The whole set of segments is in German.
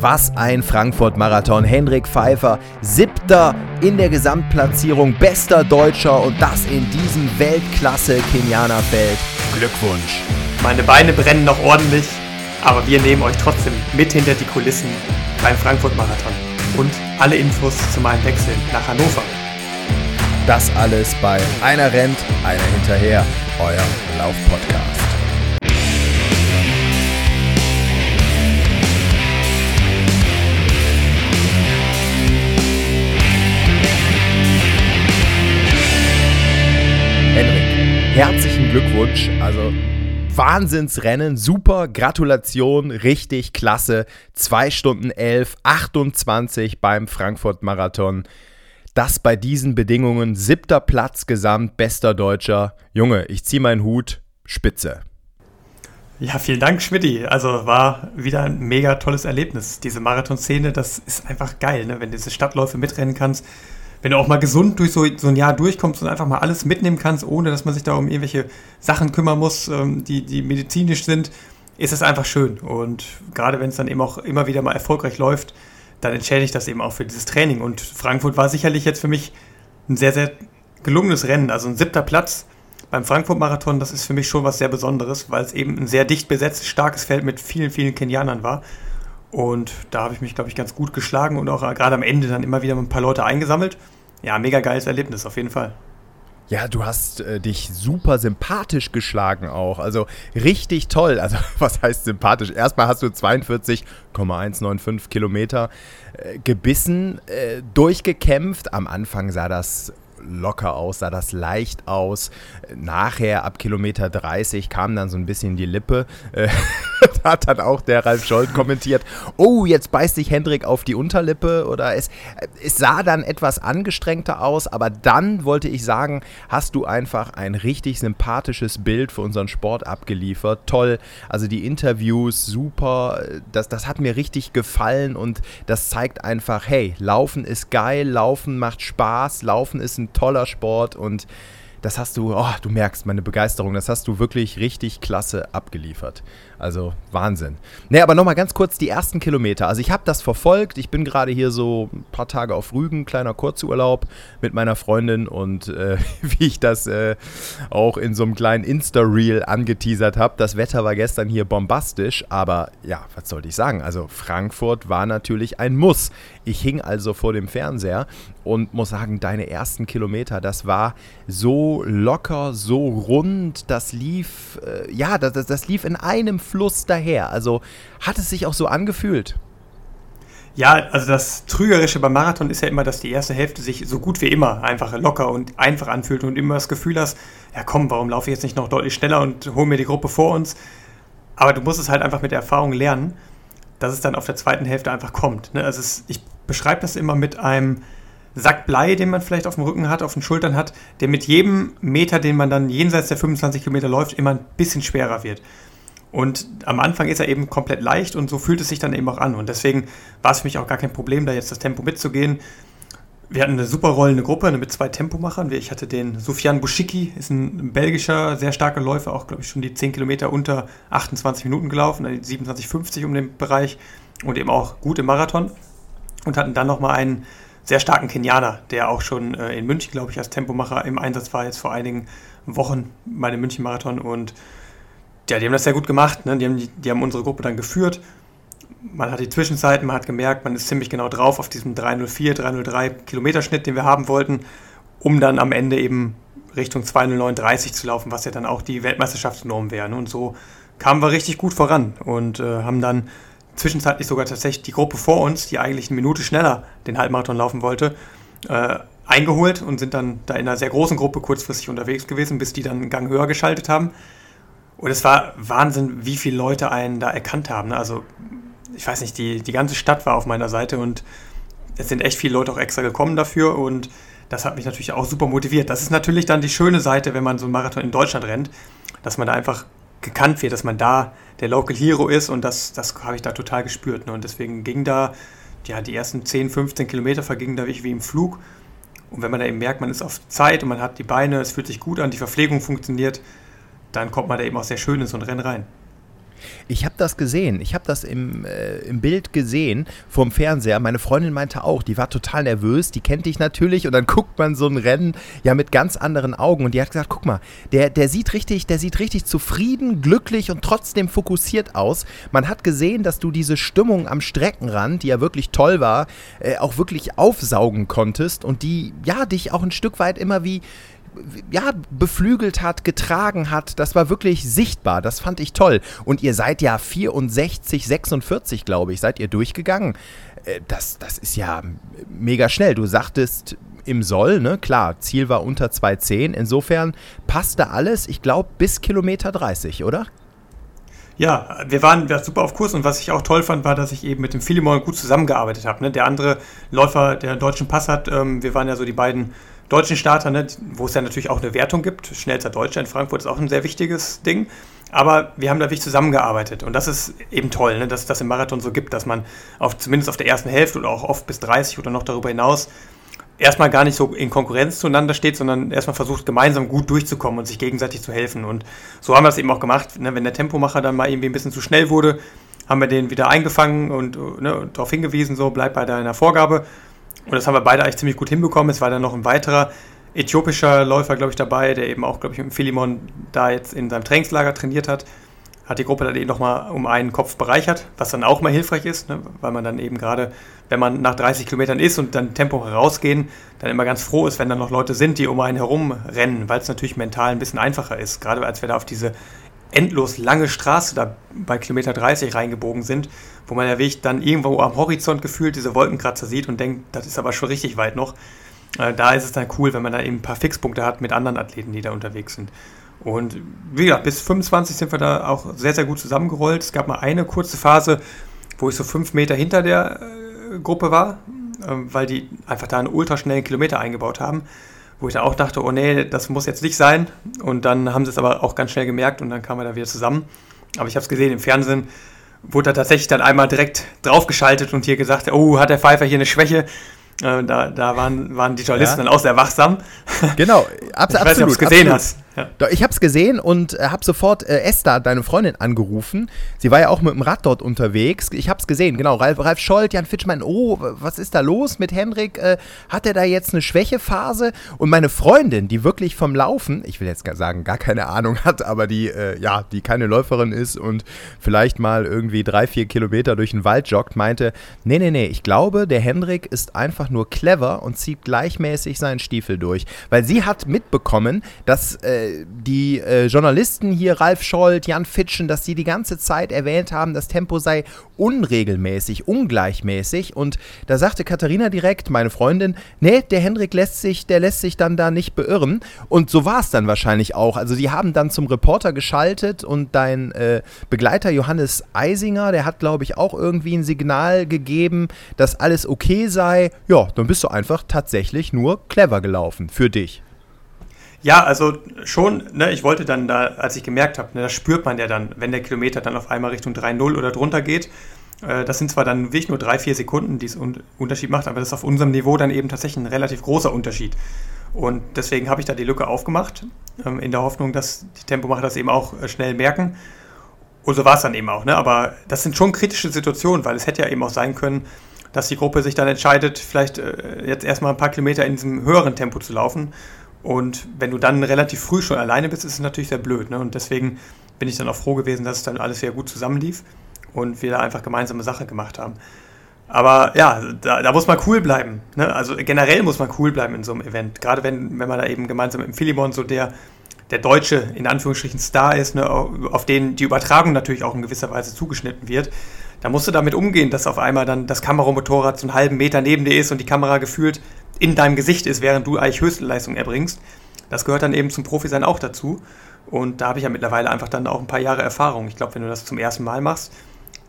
Was ein Frankfurt-Marathon. Hendrik Pfeiffer, siebter in der Gesamtplatzierung, bester Deutscher und das in diesem Weltklasse-Kenianerfeld. Glückwunsch. Meine Beine brennen noch ordentlich, aber wir nehmen euch trotzdem mit hinter die Kulissen beim Frankfurt-Marathon. Und alle Infos zu meinem Wechsel nach Hannover. Das alles bei Einer rennt, einer hinterher, euer Laufpodcast. Herzlichen Glückwunsch. Also Wahnsinnsrennen, super, Gratulation, richtig klasse. 2 Stunden 11, 28 beim Frankfurt Marathon. Das bei diesen Bedingungen, siebter Platz gesamt, bester Deutscher. Junge, ich ziehe meinen Hut, spitze. Ja, vielen Dank, Schmidti. Also war wieder ein mega tolles Erlebnis. Diese Marathonszene, das ist einfach geil, ne? wenn du diese Stadtläufe mitrennen kannst wenn du auch mal gesund durch so, so ein Jahr durchkommst und einfach mal alles mitnehmen kannst, ohne dass man sich da um irgendwelche Sachen kümmern muss, ähm, die, die medizinisch sind, ist es einfach schön. Und gerade wenn es dann eben auch immer wieder mal erfolgreich läuft, dann entschädigt das eben auch für dieses Training. Und Frankfurt war sicherlich jetzt für mich ein sehr, sehr gelungenes Rennen. Also ein siebter Platz beim Frankfurt-Marathon, das ist für mich schon was sehr Besonderes, weil es eben ein sehr dicht besetztes, starkes Feld mit vielen, vielen Kenianern war. Und da habe ich mich, glaube ich, ganz gut geschlagen und auch gerade am Ende dann immer wieder ein paar Leute eingesammelt. Ja, mega geiles Erlebnis, auf jeden Fall. Ja, du hast äh, dich super sympathisch geschlagen auch. Also richtig toll. Also was heißt sympathisch? Erstmal hast du 42,195 Kilometer äh, gebissen, äh, durchgekämpft. Am Anfang sah das locker aus, sah das leicht aus. Nachher, ab Kilometer 30, kam dann so ein bisschen die Lippe. Da hat dann auch der Ralf Scholz kommentiert, oh, jetzt beißt sich Hendrik auf die Unterlippe. Oder es, es sah dann etwas angestrengter aus, aber dann wollte ich sagen, hast du einfach ein richtig sympathisches Bild für unseren Sport abgeliefert. Toll, also die Interviews, super, das, das hat mir richtig gefallen und das zeigt einfach, hey, Laufen ist geil, Laufen macht Spaß, Laufen ist ein toller Sport und das hast du, oh, du merkst meine Begeisterung, das hast du wirklich richtig klasse abgeliefert. Also Wahnsinn. Ne, aber nochmal ganz kurz die ersten Kilometer. Also ich habe das verfolgt. Ich bin gerade hier so ein paar Tage auf Rügen, kleiner Kurzurlaub mit meiner Freundin und äh, wie ich das äh, auch in so einem kleinen Insta-Reel angeteasert habe, das Wetter war gestern hier bombastisch, aber ja, was sollte ich sagen? Also Frankfurt war natürlich ein Muss. Ich hing also vor dem Fernseher und muss sagen, deine ersten Kilometer, das war so locker, so rund, das lief, äh, ja, das, das lief in einem Fluss daher. Also hat es sich auch so angefühlt? Ja, also das Trügerische beim Marathon ist ja immer, dass die erste Hälfte sich so gut wie immer einfach locker und einfach anfühlt und immer das Gefühl hast, ja komm, warum laufe ich jetzt nicht noch deutlich schneller und hole mir die Gruppe vor uns? Aber du musst es halt einfach mit der Erfahrung lernen, dass es dann auf der zweiten Hälfte einfach kommt. Ne? Also es, ich beschreibe das immer mit einem Sack Blei, den man vielleicht auf dem Rücken hat, auf den Schultern hat, der mit jedem Meter, den man dann jenseits der 25 Kilometer läuft, immer ein bisschen schwerer wird. Und am Anfang ist er eben komplett leicht und so fühlt es sich dann eben auch an. Und deswegen war es für mich auch gar kein Problem, da jetzt das Tempo mitzugehen. Wir hatten eine super rollende Gruppe mit zwei Tempomachern. Ich hatte den Sofian Buschicki, ist ein belgischer, sehr starker Läufer, auch glaube ich schon die 10 Kilometer unter 28 Minuten gelaufen, 27,50 um den Bereich und eben auch gut im Marathon. Und hatten dann nochmal einen sehr starken Kenianer, der auch schon äh, in München, glaube ich, als Tempomacher im Einsatz war, jetzt vor einigen Wochen bei dem München-Marathon. Und ja, die haben das sehr gut gemacht. Ne? Die, haben, die haben unsere Gruppe dann geführt. Man hat die Zwischenzeiten, man hat gemerkt, man ist ziemlich genau drauf auf diesem 304, 303 Kilometer-Schnitt, den wir haben wollten, um dann am Ende eben Richtung 209,30 zu laufen, was ja dann auch die Weltmeisterschaftsnorm wäre. Ne? Und so kamen wir richtig gut voran und äh, haben dann zwischenzeitlich sogar tatsächlich die Gruppe vor uns, die eigentlich eine Minute schneller den Halbmarathon laufen wollte, äh, eingeholt und sind dann da in einer sehr großen Gruppe kurzfristig unterwegs gewesen, bis die dann einen Gang höher geschaltet haben. Und es war Wahnsinn, wie viele Leute einen da erkannt haben. Ne? Also, ich weiß nicht, die, die ganze Stadt war auf meiner Seite und es sind echt viele Leute auch extra gekommen dafür und das hat mich natürlich auch super motiviert. Das ist natürlich dann die schöne Seite, wenn man so einen Marathon in Deutschland rennt, dass man da einfach gekannt wird, dass man da der Local Hero ist und das, das habe ich da total gespürt. Ne? Und deswegen ging da, ja, die ersten 10, 15 Kilometer vergingen da wie im Flug. Und wenn man da eben merkt, man ist auf Zeit und man hat die Beine, es fühlt sich gut an, die Verpflegung funktioniert, dann kommt man da eben auch sehr schön in so ein Rennen rein. Ich habe das gesehen. Ich habe das im, äh, im Bild gesehen vom Fernseher. Meine Freundin meinte auch, die war total nervös. Die kennt dich natürlich. Und dann guckt man so ein Rennen ja mit ganz anderen Augen. Und die hat gesagt, guck mal, der, der sieht richtig, der sieht richtig zufrieden, glücklich und trotzdem fokussiert aus. Man hat gesehen, dass du diese Stimmung am Streckenrand, die ja wirklich toll war, äh, auch wirklich aufsaugen konntest und die ja dich auch ein Stück weit immer wie ja, beflügelt hat, getragen hat. Das war wirklich sichtbar. Das fand ich toll. Und ihr seid ja 64, 46, glaube ich, seid ihr durchgegangen. Äh, das, das ist ja mega schnell. Du sagtest im Soll, ne? Klar, Ziel war unter 2,10. Insofern passte alles, ich glaube, bis Kilometer 30, oder? Ja, wir waren super auf Kurs und was ich auch toll fand, war, dass ich eben mit dem Philemon gut zusammengearbeitet habe. Ne? Der andere Läufer, der einen deutschen Pass hat, ähm, wir waren ja so die beiden deutschen Starter, ne, wo es ja natürlich auch eine Wertung gibt. Schnellster Deutscher in Frankfurt ist auch ein sehr wichtiges Ding. Aber wir haben da wirklich zusammengearbeitet. Und das ist eben toll, ne, dass es das im Marathon so gibt, dass man auf, zumindest auf der ersten Hälfte oder auch oft bis 30 oder noch darüber hinaus erstmal gar nicht so in Konkurrenz zueinander steht, sondern erstmal versucht, gemeinsam gut durchzukommen und sich gegenseitig zu helfen. Und so haben wir es eben auch gemacht. Ne, wenn der Tempomacher dann mal irgendwie ein bisschen zu schnell wurde, haben wir den wieder eingefangen und ne, darauf hingewiesen, so bleib bei deiner Vorgabe. Und das haben wir beide eigentlich ziemlich gut hinbekommen. Es war dann noch ein weiterer äthiopischer Läufer, glaube ich, dabei, der eben auch, glaube ich, mit Philemon da jetzt in seinem Trainingslager trainiert hat. Hat die Gruppe dann eben nochmal um einen Kopf bereichert, was dann auch mal hilfreich ist, ne? weil man dann eben gerade, wenn man nach 30 Kilometern ist und dann Tempo herausgehen, dann immer ganz froh ist, wenn dann noch Leute sind, die um einen herum rennen, weil es natürlich mental ein bisschen einfacher ist. Gerade als wir da auf diese endlos lange Straße da bei Kilometer 30 reingebogen sind, wo man der Weg dann irgendwo am Horizont gefühlt diese Wolkenkratzer sieht und denkt, das ist aber schon richtig weit noch. Äh, da ist es dann cool, wenn man da eben ein paar Fixpunkte hat mit anderen Athleten, die da unterwegs sind. Und wie gesagt, bis 25 sind wir da auch sehr, sehr gut zusammengerollt. Es gab mal eine kurze Phase, wo ich so fünf Meter hinter der äh, Gruppe war, äh, weil die einfach da einen ultraschnellen Kilometer eingebaut haben wo ich dann auch dachte, oh nee, das muss jetzt nicht sein. Und dann haben sie es aber auch ganz schnell gemerkt und dann kamen wir da wieder zusammen. Aber ich habe es gesehen, im Fernsehen wurde da tatsächlich dann einmal direkt draufgeschaltet und hier gesagt, oh, hat der Pfeiffer hier eine Schwäche. Äh, da, da waren, waren die Journalisten ja. dann auch sehr wachsam. Genau, abs ich absolut. Weiß nicht, ob du es gesehen absolut. hast. Ja. Ich habe es gesehen und äh, habe sofort äh, Esther, deine Freundin, angerufen. Sie war ja auch mit dem Rad dort unterwegs. Ich habe es gesehen, genau. Ralf, Ralf Scholz, Jan Fitschmann, oh, was ist da los mit Henrik? Äh, hat er da jetzt eine Schwächephase? Und meine Freundin, die wirklich vom Laufen, ich will jetzt sagen, gar keine Ahnung hat, aber die, äh, ja, die keine Läuferin ist und vielleicht mal irgendwie drei, vier Kilometer durch den Wald joggt, meinte, nee, nee, nee, ich glaube, der Henrik ist einfach nur clever und zieht gleichmäßig seinen Stiefel durch. Weil sie hat mitbekommen, dass äh, die äh, Journalisten hier, Ralf Scholz, Jan Fitschen, dass sie die ganze Zeit erwähnt haben, das Tempo sei unregelmäßig, ungleichmäßig. Und da sagte Katharina direkt, meine Freundin, nee, der Hendrik lässt sich, der lässt sich dann da nicht beirren. Und so war es dann wahrscheinlich auch. Also die haben dann zum Reporter geschaltet und dein äh, Begleiter Johannes Eisinger, der hat, glaube ich, auch irgendwie ein Signal gegeben, dass alles okay sei. Ja, dann bist du einfach tatsächlich nur clever gelaufen für dich. Ja, also schon, ne, ich wollte dann da, als ich gemerkt habe, ne, das spürt man ja dann, wenn der Kilometer dann auf einmal Richtung 3-0 oder drunter geht. Äh, das sind zwar dann wirklich nur drei, vier Sekunden, die es un Unterschied macht, aber das ist auf unserem Niveau dann eben tatsächlich ein relativ großer Unterschied. Und deswegen habe ich da die Lücke aufgemacht, ähm, in der Hoffnung, dass die Tempomacher das eben auch äh, schnell merken. Und so war es dann eben auch. Ne? Aber das sind schon kritische Situationen, weil es hätte ja eben auch sein können, dass die Gruppe sich dann entscheidet, vielleicht äh, jetzt erstmal ein paar Kilometer in diesem höheren Tempo zu laufen und wenn du dann relativ früh schon alleine bist, ist es natürlich sehr blöd. Ne? Und deswegen bin ich dann auch froh gewesen, dass es dann alles sehr gut zusammenlief und wir da einfach gemeinsame Sache gemacht haben. Aber ja, da, da muss man cool bleiben. Ne? Also generell muss man cool bleiben in so einem Event. Gerade wenn, wenn man da eben gemeinsam mit Philemon so der, der deutsche, in Anführungsstrichen, Star ist, ne? auf den die Übertragung natürlich auch in gewisser Weise zugeschnitten wird. Da musst du damit umgehen, dass auf einmal dann das Kameramotorrad so einen halben Meter neben dir ist und die Kamera gefühlt in deinem Gesicht ist, während du eigentlich Höchstleistung erbringst. Das gehört dann eben zum Profi-Sein auch dazu. Und da habe ich ja mittlerweile einfach dann auch ein paar Jahre Erfahrung. Ich glaube, wenn du das zum ersten Mal machst,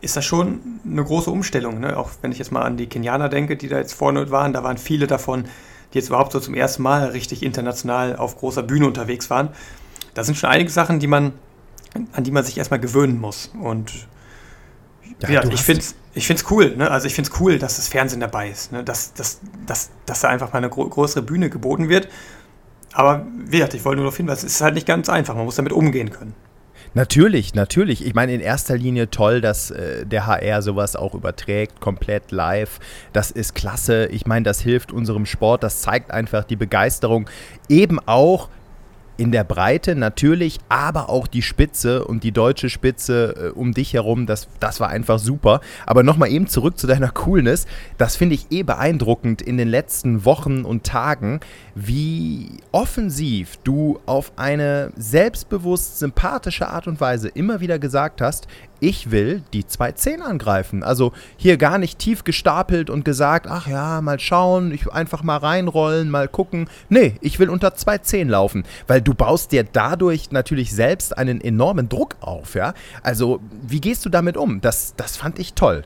ist das schon eine große Umstellung. Ne? Auch wenn ich jetzt mal an die Kenianer denke, die da jetzt vorne waren, da waren viele davon, die jetzt überhaupt so zum ersten Mal richtig international auf großer Bühne unterwegs waren. Da sind schon einige Sachen, die man, an die man sich erstmal gewöhnen muss. Und ja, ja ich finde es ich finde es cool, ne? Also ich finde es cool, dass das Fernsehen dabei ist, ne? dass, dass, dass, dass da einfach mal eine gro größere Bühne geboten wird. Aber wie gesagt, ich wollte nur darauf hinweisen, es ist halt nicht ganz einfach, man muss damit umgehen können. Natürlich, natürlich. Ich meine, in erster Linie toll, dass äh, der HR sowas auch überträgt, komplett live. Das ist klasse. Ich meine, das hilft unserem Sport. Das zeigt einfach die Begeisterung eben auch in der Breite natürlich, aber auch die Spitze und die deutsche Spitze äh, um dich herum, das, das war einfach super. Aber nochmal eben zurück zu deiner Coolness. Das finde ich eh beeindruckend in den letzten Wochen und Tagen, wie offensiv du auf eine selbstbewusst sympathische Art und Weise immer wieder gesagt hast, ich will die 2.10 angreifen. Also hier gar nicht tief gestapelt und gesagt, ach ja, mal schauen, ich einfach mal reinrollen, mal gucken. Nee, ich will unter 2.10 laufen, weil du baust dir dadurch natürlich selbst einen enormen Druck auf, ja? Also, wie gehst du damit um? Das, das fand ich toll.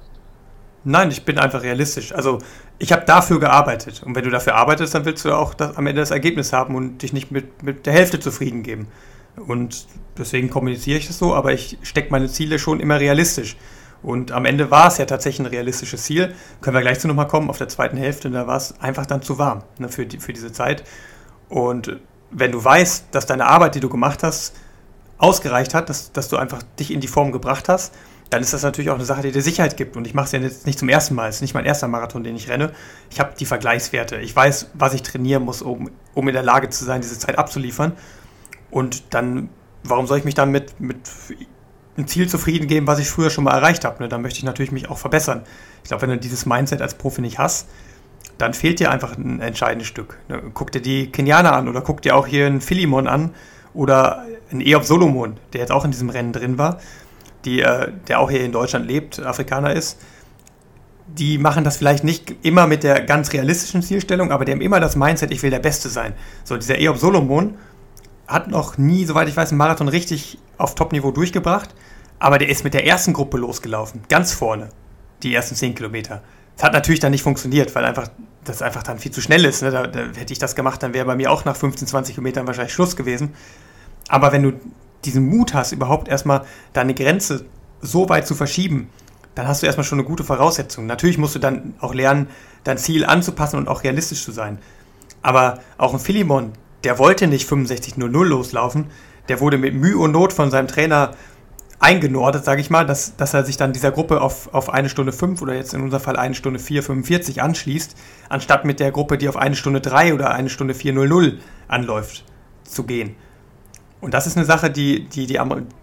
Nein, ich bin einfach realistisch. Also ich habe dafür gearbeitet. Und wenn du dafür arbeitest, dann willst du auch das, am Ende das Ergebnis haben und dich nicht mit, mit der Hälfte zufrieden geben. Und deswegen kommuniziere ich das so, aber ich stecke meine Ziele schon immer realistisch. Und am Ende war es ja tatsächlich ein realistisches Ziel. Können wir gleich zu nochmal kommen, auf der zweiten Hälfte, da war es einfach dann zu warm ne, für, die, für diese Zeit. Und wenn du weißt, dass deine Arbeit, die du gemacht hast, ausgereicht hat, dass, dass du einfach dich in die Form gebracht hast, dann ist das natürlich auch eine Sache, die dir Sicherheit gibt. Und ich mache es ja jetzt nicht zum ersten Mal. Es ist nicht mein erster Marathon, den ich renne. Ich habe die Vergleichswerte. Ich weiß, was ich trainieren muss, um, um in der Lage zu sein, diese Zeit abzuliefern. Und dann, warum soll ich mich dann mit, mit einem Ziel zufrieden geben, was ich früher schon mal erreicht habe? Ne? Dann möchte ich natürlich mich auch verbessern. Ich glaube, wenn du dieses Mindset als Profi nicht hast, dann fehlt dir einfach ein entscheidendes Stück. Ne? Guck dir die Kenianer an oder guck dir auch hier einen Philemon an oder einen Eob Solomon, der jetzt auch in diesem Rennen drin war, die, äh, der auch hier in Deutschland lebt, Afrikaner ist. Die machen das vielleicht nicht immer mit der ganz realistischen Zielstellung, aber die haben immer das Mindset, ich will der Beste sein. So, dieser Eob Solomon, hat noch nie, soweit ich weiß, einen Marathon richtig auf Top-Niveau durchgebracht. Aber der ist mit der ersten Gruppe losgelaufen, ganz vorne, die ersten 10 Kilometer. Das hat natürlich dann nicht funktioniert, weil einfach das einfach dann viel zu schnell ist. Ne? Da, da, hätte ich das gemacht, dann wäre bei mir auch nach 15, 20 Kilometern wahrscheinlich Schluss gewesen. Aber wenn du diesen Mut hast, überhaupt erstmal deine Grenze so weit zu verschieben, dann hast du erstmal schon eine gute Voraussetzung. Natürlich musst du dann auch lernen, dein Ziel anzupassen und auch realistisch zu sein. Aber auch ein Philemon, der wollte nicht 65.00 loslaufen. Der wurde mit Mühe und Not von seinem Trainer eingenordet, sage ich mal, dass, dass er sich dann dieser Gruppe auf, auf eine Stunde 5 oder jetzt in unserem Fall eine Stunde 4,45 anschließt, anstatt mit der Gruppe, die auf eine Stunde 3 oder eine Stunde 4,00 anläuft, zu gehen. Und das ist eine Sache, die, die, die,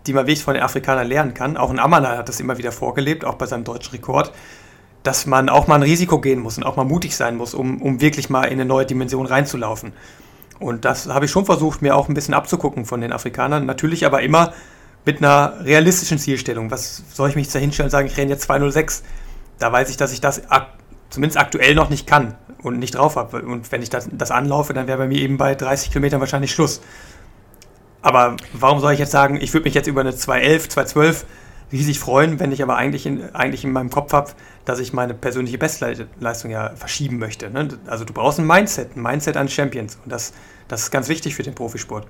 die man wirklich von den Afrikanern lernen kann. Auch ein Amanal hat das immer wieder vorgelebt, auch bei seinem deutschen Rekord, dass man auch mal ein Risiko gehen muss und auch mal mutig sein muss, um, um wirklich mal in eine neue Dimension reinzulaufen. Und das habe ich schon versucht, mir auch ein bisschen abzugucken von den Afrikanern. Natürlich aber immer mit einer realistischen Zielstellung. Was soll ich mich da hinstellen und sagen, ich renne jetzt 206? Da weiß ich, dass ich das ak zumindest aktuell noch nicht kann und nicht drauf habe. Und wenn ich das, das anlaufe, dann wäre bei mir eben bei 30 Kilometern wahrscheinlich Schluss. Aber warum soll ich jetzt sagen, ich würde mich jetzt über eine 211, 212 riesig freuen, wenn ich aber eigentlich in, eigentlich in meinem Kopf habe, dass ich meine persönliche Bestleistung ja verschieben möchte. Ne? Also du brauchst ein Mindset, ein Mindset an Champions. Und das, das ist ganz wichtig für den Profisport.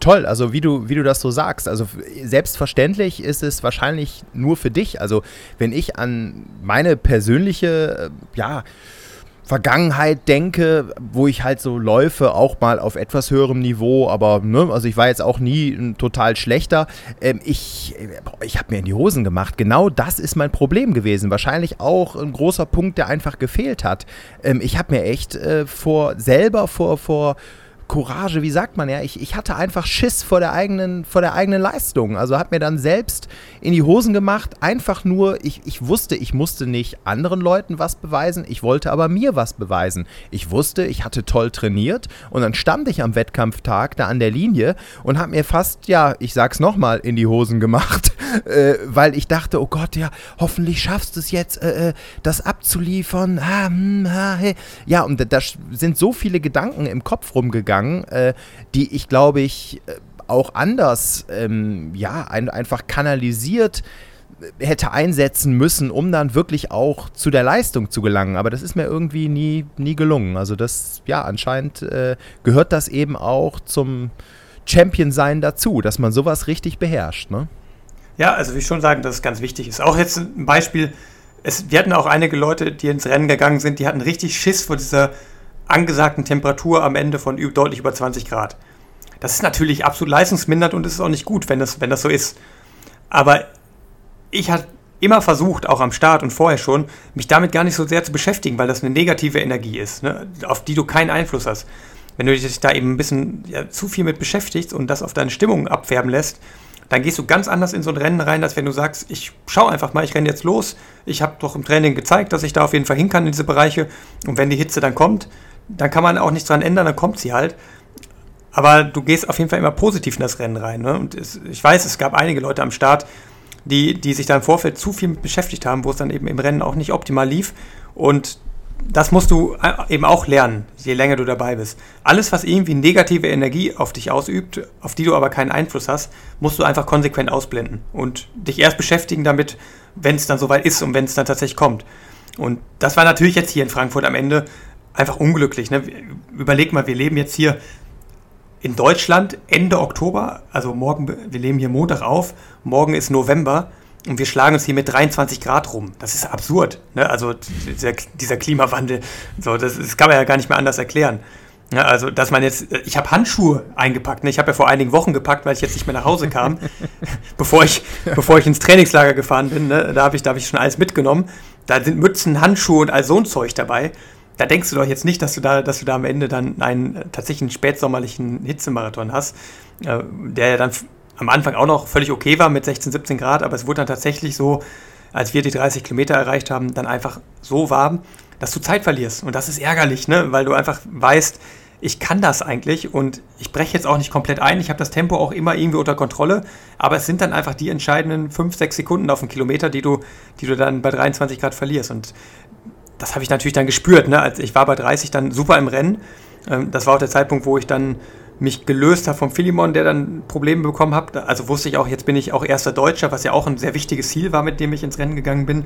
Toll, also wie du, wie du das so sagst. Also selbstverständlich ist es wahrscheinlich nur für dich. Also wenn ich an meine persönliche, äh, ja, Vergangenheit denke, wo ich halt so läufe, auch mal auf etwas höherem Niveau, aber ne, also ich war jetzt auch nie ein total schlechter. Ähm, ich ich habe mir in die Hosen gemacht. Genau das ist mein Problem gewesen. Wahrscheinlich auch ein großer Punkt, der einfach gefehlt hat. Ähm, ich habe mir echt äh, vor selber vor vor Courage, wie sagt man ja, ich, ich hatte einfach Schiss vor der eigenen, vor der eigenen Leistung. Also habe mir dann selbst in die Hosen gemacht, einfach nur, ich, ich wusste, ich musste nicht anderen Leuten was beweisen, ich wollte aber mir was beweisen. Ich wusste, ich hatte toll trainiert und dann stand ich am Wettkampftag da an der Linie und habe mir fast, ja, ich sag's nochmal, in die Hosen gemacht, äh, weil ich dachte, oh Gott, ja, hoffentlich schaffst du es jetzt, äh, äh das abzuliefern. Ah, hm, ah, hey. Ja, und da sind so viele Gedanken im Kopf rumgegangen gegangen, äh, die ich glaube ich äh, auch anders, ähm, ja, ein, einfach kanalisiert äh, hätte einsetzen müssen, um dann wirklich auch zu der Leistung zu gelangen. Aber das ist mir irgendwie nie, nie gelungen. Also das, ja, anscheinend äh, gehört das eben auch zum Champion-Sein dazu, dass man sowas richtig beherrscht, ne? Ja, also wie schon sagen, dass es ganz wichtig ist. Auch jetzt ein Beispiel, es, wir hatten auch einige Leute, die ins Rennen gegangen sind, die hatten richtig Schiss vor dieser angesagten Temperatur am Ende von deutlich über 20 Grad. Das ist natürlich absolut leistungsmindert und ist auch nicht gut, wenn das, wenn das so ist. Aber ich hatte immer versucht, auch am Start und vorher schon, mich damit gar nicht so sehr zu beschäftigen, weil das eine negative Energie ist, ne, auf die du keinen Einfluss hast. Wenn du dich da eben ein bisschen ja, zu viel mit beschäftigst und das auf deine Stimmung abfärben lässt, dann gehst du ganz anders in so ein Rennen rein, als wenn du sagst, ich schau einfach mal, ich renne jetzt los. Ich habe doch im Training gezeigt, dass ich da auf jeden Fall hin kann in diese Bereiche. Und wenn die Hitze dann kommt, dann kann man auch nichts dran ändern, dann kommt sie halt. Aber du gehst auf jeden Fall immer positiv in das Rennen rein. Ne? Und es, ich weiß, es gab einige Leute am Start, die, die sich da im Vorfeld zu viel mit beschäftigt haben, wo es dann eben im Rennen auch nicht optimal lief. Und das musst du äh, eben auch lernen, je länger du dabei bist. Alles, was irgendwie negative Energie auf dich ausübt, auf die du aber keinen Einfluss hast, musst du einfach konsequent ausblenden und dich erst beschäftigen damit, wenn es dann soweit ist und wenn es dann tatsächlich kommt. Und das war natürlich jetzt hier in Frankfurt am Ende einfach unglücklich. Ne? Überleg mal, wir leben jetzt hier in Deutschland Ende Oktober, also morgen, wir leben hier Montag auf, morgen ist November und wir schlagen uns hier mit 23 Grad rum. Das ist absurd. Ne? Also dieser, dieser, Klimawandel, so, das, das, kann man ja gar nicht mehr anders erklären. Ja, also, dass man jetzt, ich habe Handschuhe eingepackt. Ne? Ich habe ja vor einigen Wochen gepackt, weil ich jetzt nicht mehr nach Hause kam, bevor, ich, bevor ich ins Trainingslager gefahren bin. Ne? Da habe ich, hab ich schon alles mitgenommen. Da sind Mützen, Handschuhe und all so ein Zeug dabei da denkst du doch jetzt nicht, dass du da, dass du da am Ende dann einen tatsächlichen spätsommerlichen Hitzemarathon hast, äh, der ja dann am Anfang auch noch völlig okay war mit 16, 17 Grad, aber es wurde dann tatsächlich so, als wir die 30 Kilometer erreicht haben, dann einfach so warm, dass du Zeit verlierst. Und das ist ärgerlich, ne? weil du einfach weißt, ich kann das eigentlich und ich breche jetzt auch nicht komplett ein. Ich habe das Tempo auch immer irgendwie unter Kontrolle, aber es sind dann einfach die entscheidenden 5, 6 Sekunden auf den Kilometer, die du, die du dann bei 23 Grad verlierst. Und das habe ich natürlich dann gespürt. Ne? Als ich war bei 30 dann super im Rennen. Ähm, das war auch der Zeitpunkt, wo ich dann mich gelöst habe vom Philemon, der dann Probleme bekommen hat. Also wusste ich auch, jetzt bin ich auch erster Deutscher, was ja auch ein sehr wichtiges Ziel war, mit dem ich ins Rennen gegangen bin.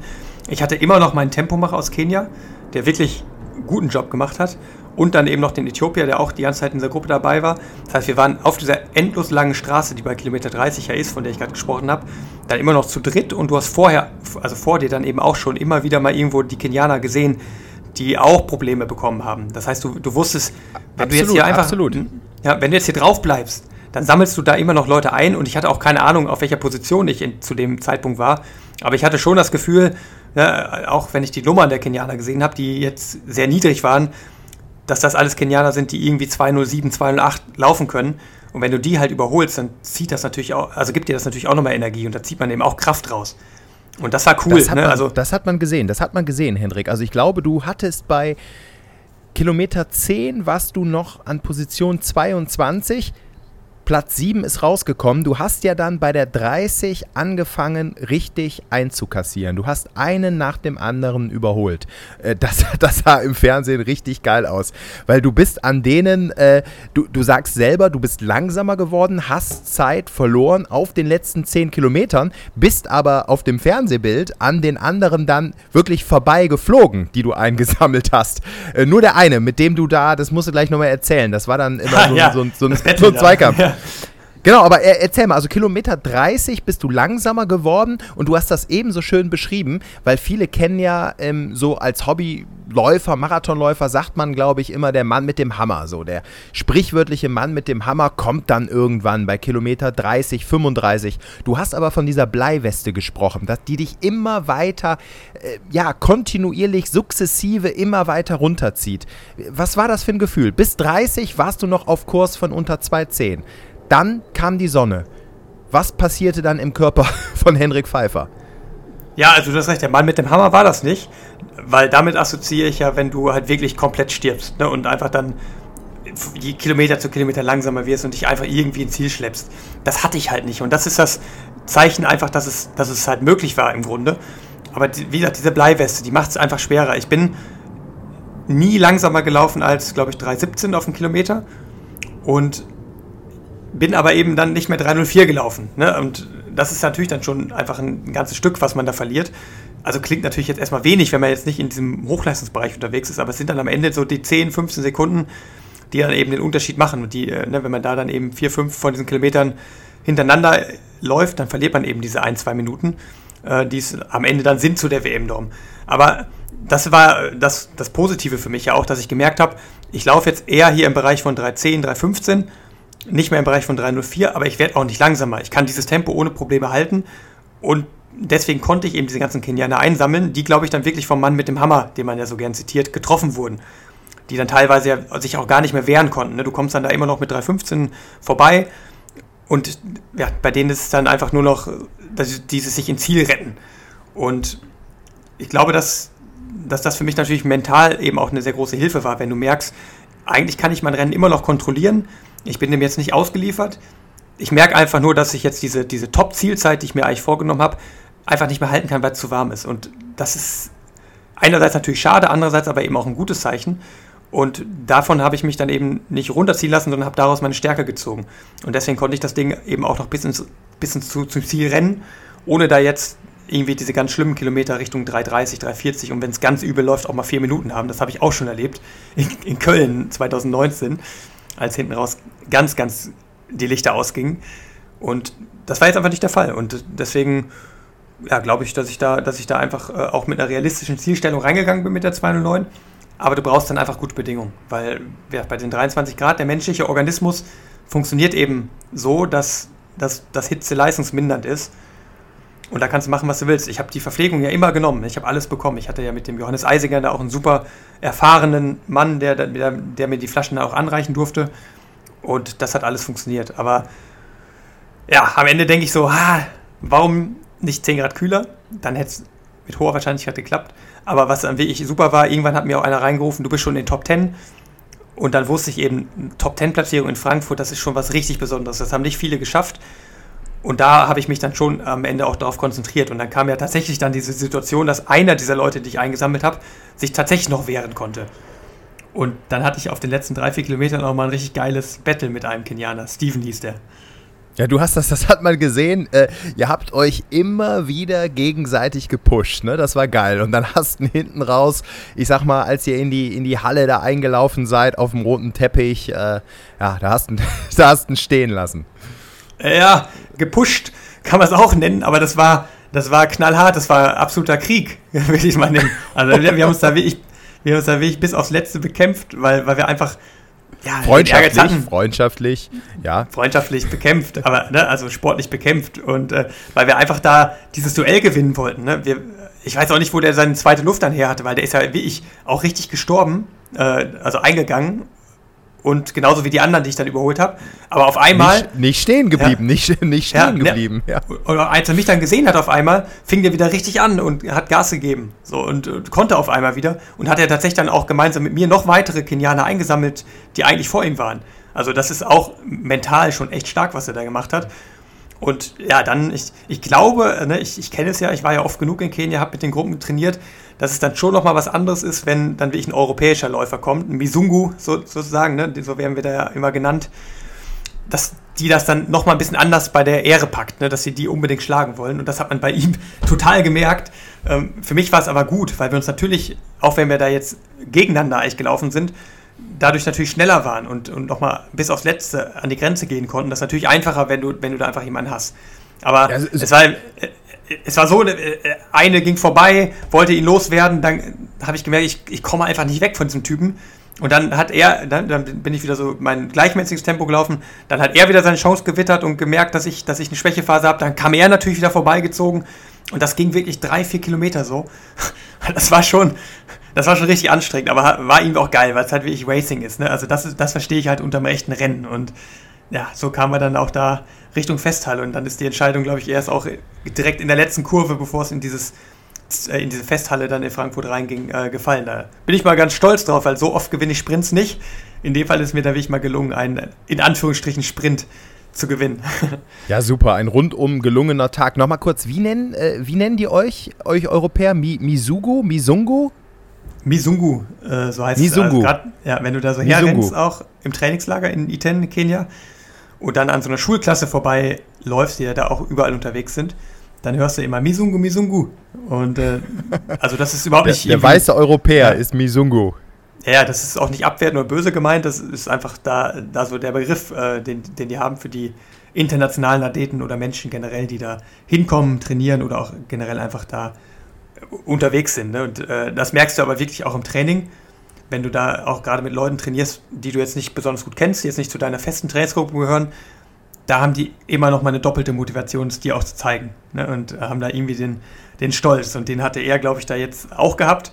Ich hatte immer noch meinen Tempomacher aus Kenia, der wirklich guten Job gemacht hat und dann eben noch den Äthiopier, der auch die ganze Zeit in dieser Gruppe dabei war. Das heißt, wir waren auf dieser endlos langen Straße, die bei Kilometer 30 ja ist, von der ich gerade gesprochen habe, dann immer noch zu dritt und du hast vorher, also vor dir dann eben auch schon immer wieder mal irgendwo die Kenianer gesehen, die auch Probleme bekommen haben. Das heißt, du, du wusstest, wenn absolut, du jetzt hier einfach, absolut. ja, wenn du jetzt hier drauf bleibst, dann sammelst du da immer noch Leute ein und ich hatte auch keine Ahnung, auf welcher Position ich in, zu dem Zeitpunkt war, aber ich hatte schon das Gefühl, ja, auch wenn ich die Nummern der Kenianer gesehen habe, die jetzt sehr niedrig waren, dass das alles Kenianer sind, die irgendwie 207, 208 laufen können. Und wenn du die halt überholst, dann zieht das natürlich auch, also gibt dir das natürlich auch nochmal Energie und da zieht man eben auch Kraft raus. Und das war cool. Das hat, ne? man, also, das hat man gesehen, das hat man gesehen, Hendrik. Also ich glaube, du hattest bei Kilometer 10 warst du noch an Position 22 Platz 7 ist rausgekommen. Du hast ja dann bei der 30 angefangen, richtig einzukassieren. Du hast einen nach dem anderen überholt. Äh, das, das sah im Fernsehen richtig geil aus. Weil du bist an denen, äh, du, du sagst selber, du bist langsamer geworden, hast Zeit verloren auf den letzten 10 Kilometern, bist aber auf dem Fernsehbild an den anderen dann wirklich vorbei geflogen, die du eingesammelt hast. Äh, nur der eine, mit dem du da, das musst du gleich nochmal erzählen, das war dann immer so, ja, so, so, so ein Zweikampf. Ja. Genau, aber erzähl mal, also Kilometer 30 bist du langsamer geworden und du hast das ebenso schön beschrieben, weil viele kennen ja ähm, so als Hobbyläufer, Marathonläufer, sagt man, glaube ich, immer der Mann mit dem Hammer. So der sprichwörtliche Mann mit dem Hammer kommt dann irgendwann bei Kilometer 30, 35. Du hast aber von dieser Bleiweste gesprochen, dass die dich immer weiter, äh, ja, kontinuierlich, sukzessive immer weiter runterzieht. Was war das für ein Gefühl? Bis 30 warst du noch auf Kurs von unter 2,10. Dann kam die Sonne. Was passierte dann im Körper von Henrik Pfeiffer? Ja, also du hast recht, der Mann mit dem Hammer war das nicht, weil damit assoziiere ich ja, wenn du halt wirklich komplett stirbst ne, und einfach dann Kilometer zu Kilometer langsamer wirst und dich einfach irgendwie ins Ziel schleppst. Das hatte ich halt nicht und das ist das Zeichen einfach, dass es, dass es halt möglich war im Grunde. Aber wie gesagt, diese Bleiweste, die macht es einfach schwerer. Ich bin nie langsamer gelaufen als, glaube ich, 3,17 auf den Kilometer und bin aber eben dann nicht mehr 304 gelaufen. Ne? Und das ist natürlich dann schon einfach ein, ganzes Stück, was man da verliert. Also klingt natürlich jetzt erstmal wenig, wenn man jetzt nicht in diesem Hochleistungsbereich unterwegs ist, aber es sind dann am Ende so die 10, 15 Sekunden, die dann eben den Unterschied machen. Und die, äh, ne, wenn man da dann eben vier, fünf von diesen Kilometern hintereinander läuft, dann verliert man eben diese ein, zwei Minuten, äh, die es am Ende dann sind zu der WM-Norm. Aber das war das, das Positive für mich ja auch, dass ich gemerkt habe, ich laufe jetzt eher hier im Bereich von 310, 315 nicht mehr im Bereich von 304, aber ich werde auch nicht langsamer. Ich kann dieses Tempo ohne Probleme halten und deswegen konnte ich eben diese ganzen Kenianer einsammeln, die, glaube ich, dann wirklich vom Mann mit dem Hammer, den man ja so gern zitiert, getroffen wurden. Die dann teilweise ja sich auch gar nicht mehr wehren konnten. Ne? Du kommst dann da immer noch mit 315 vorbei und ja, bei denen ist es dann einfach nur noch dass dieses sich ins Ziel retten. Und ich glaube, dass, dass das für mich natürlich mental eben auch eine sehr große Hilfe war, wenn du merkst, eigentlich kann ich mein Rennen immer noch kontrollieren. Ich bin dem jetzt nicht ausgeliefert. Ich merke einfach nur, dass ich jetzt diese, diese Top-Zielzeit, die ich mir eigentlich vorgenommen habe, einfach nicht mehr halten kann, weil es zu warm ist. Und das ist einerseits natürlich schade, andererseits aber eben auch ein gutes Zeichen. Und davon habe ich mich dann eben nicht runterziehen lassen, sondern habe daraus meine Stärke gezogen. Und deswegen konnte ich das Ding eben auch noch bis ins, bis ins zu, zum Ziel rennen, ohne da jetzt irgendwie diese ganz schlimmen Kilometer Richtung 330, 340 und wenn es ganz übel läuft, auch mal vier Minuten haben. Das habe ich auch schon erlebt in, in, Köln 2019, als hinten raus ganz, ganz die Lichter ausgingen. Und das war jetzt einfach nicht der Fall. Und deswegen ja, glaube ich, dass ich da, dass ich da einfach äh, auch mit einer realistischen Zielstellung reingegangen bin mit der 209. Aber du brauchst dann einfach gute Bedingungen, weil ja, bei den 23 Grad der menschliche Organismus funktioniert eben so, dass, dass, dass Hitze leistungsmindernd ist. Und da kannst du machen, was du willst. Ich habe die Verpflegung ja immer genommen. Ich habe alles bekommen. Ich hatte ja mit dem Johannes Eisinger da auch einen super erfahrenen Mann, der, der, der mir die Flaschen da auch anreichen durfte. Und das hat alles funktioniert. Aber ja, am Ende denke ich so, ha, warum nicht 10 Grad kühler? Dann hätte es mit hoher Wahrscheinlichkeit geklappt. Aber was dann wirklich super war, irgendwann hat mir auch einer reingerufen, du bist schon in den Top 10. Und dann wusste ich eben, Top 10 Platzierung in Frankfurt, das ist schon was richtig Besonderes. Das haben nicht viele geschafft. Und da habe ich mich dann schon am Ende auch darauf konzentriert. Und dann kam ja tatsächlich dann diese Situation, dass einer dieser Leute, die ich eingesammelt habe, sich tatsächlich noch wehren konnte. Und dann hatte ich auf den letzten drei, vier Kilometern auch mal ein richtig geiles Battle mit einem Kenianer. Steven hieß der. Ja, du hast das, das hat man gesehen. Äh, ihr habt euch immer wieder gegenseitig gepusht, ne? Das war geil. Und dann hast du hinten raus, ich sag mal, als ihr in die, in die Halle da eingelaufen seid auf dem roten Teppich, äh, ja, da hast du da stehen lassen. Ja, gepusht kann man es auch nennen, aber das war, das war knallhart, das war absoluter Krieg, will ich mal nennen. Also wir, wir haben uns da wirklich, wir haben uns da wirklich bis aufs Letzte bekämpft, weil, weil wir einfach ja, freundschaftlich, freundschaftlich, ja. Freundschaftlich bekämpft, aber ne, also sportlich bekämpft und äh, weil wir einfach da dieses Duell gewinnen wollten. Ne? Wir, ich weiß auch nicht, wo der seine zweite Luft dann her hatte, weil der ist ja wie ich auch richtig gestorben, äh, also eingegangen und genauso wie die anderen, die ich dann überholt habe. Aber auf einmal. Nicht, nicht stehen geblieben, ja, nicht, nicht stehen ja, geblieben. Ja. Oder als er mich dann gesehen hat auf einmal, fing der wieder richtig an und hat Gas gegeben. So und, und konnte auf einmal wieder. Und hat er tatsächlich dann auch gemeinsam mit mir noch weitere Kenianer eingesammelt, die eigentlich vor ihm waren. Also das ist auch mental schon echt stark, was er da gemacht hat. Und ja, dann, ich, ich glaube, ne, ich, ich kenne es ja, ich war ja oft genug in Kenia, habe mit den Gruppen trainiert dass es dann schon nochmal was anderes ist, wenn dann wirklich ein europäischer Läufer kommt, ein Misungu so, sozusagen, ne? so werden wir da ja immer genannt, dass die das dann nochmal ein bisschen anders bei der Ehre packt, ne? dass sie die unbedingt schlagen wollen. Und das hat man bei ihm total gemerkt. Ähm, für mich war es aber gut, weil wir uns natürlich, auch wenn wir da jetzt gegeneinander eigentlich gelaufen sind, dadurch natürlich schneller waren und, und nochmal bis aufs Letzte an die Grenze gehen konnten. Das ist natürlich einfacher, wenn du, wenn du da einfach jemanden hast. Aber ja, es, war, es war so, äh, eine ging vorbei, wollte ihn loswerden, dann habe ich gemerkt, ich, ich komme einfach nicht weg von diesem Typen. Und dann hat er, dann, dann, bin ich wieder so mein gleichmäßiges Tempo gelaufen. Dann hat er wieder seine Chance gewittert und gemerkt, dass ich, dass ich eine Schwächephase habe. Dann kam er natürlich wieder vorbeigezogen. Und das ging wirklich drei, vier Kilometer so. Das war schon, das war schon richtig anstrengend, aber war ihm auch geil, weil es halt wirklich Racing ist. Ne? Also das, das verstehe ich halt unter dem echten Rennen. Und ja, so kam er dann auch da Richtung Festhalle und dann ist die Entscheidung, glaube ich, erst auch direkt in der letzten Kurve, bevor es in dieses äh, in diese Festhalle dann in Frankfurt reinging, äh, gefallen. Da bin ich mal ganz stolz drauf, weil so oft gewinne ich Sprints nicht. In dem Fall ist mir da wirklich mal gelungen, einen in Anführungsstrichen Sprint zu gewinnen. Ja, super, ein rundum gelungener Tag. Nochmal kurz, wie nennen, äh, wie nennen die euch, euch Europäer? Mi, Misugu? Misungu? Misungu, äh, so heißt Misungu. es. Also ja, wenn du da so herrennst, auch im Trainingslager in Iten, Kenia, und dann an so einer Schulklasse vorbeiläufst, die ja da auch überall unterwegs sind, dann hörst du immer Misungu, Misungu. Und äh, also das ist überhaupt nicht. Der, der weiße Europäer ja, ist Misungu. Ja, das ist auch nicht abwertend oder böse gemeint, das ist einfach da, da so der Begriff, äh, den, den die haben für die internationalen Athleten oder Menschen generell, die da hinkommen, trainieren oder auch generell einfach da unterwegs sind. Ne? Und äh, das merkst du aber wirklich auch im Training wenn du da auch gerade mit Leuten trainierst, die du jetzt nicht besonders gut kennst, die jetzt nicht zu deiner festen Trainingsgruppe gehören, da haben die immer noch mal eine doppelte Motivation, es dir auch zu zeigen. Ne? Und haben da irgendwie den, den Stolz. Und den hatte er, glaube ich, da jetzt auch gehabt.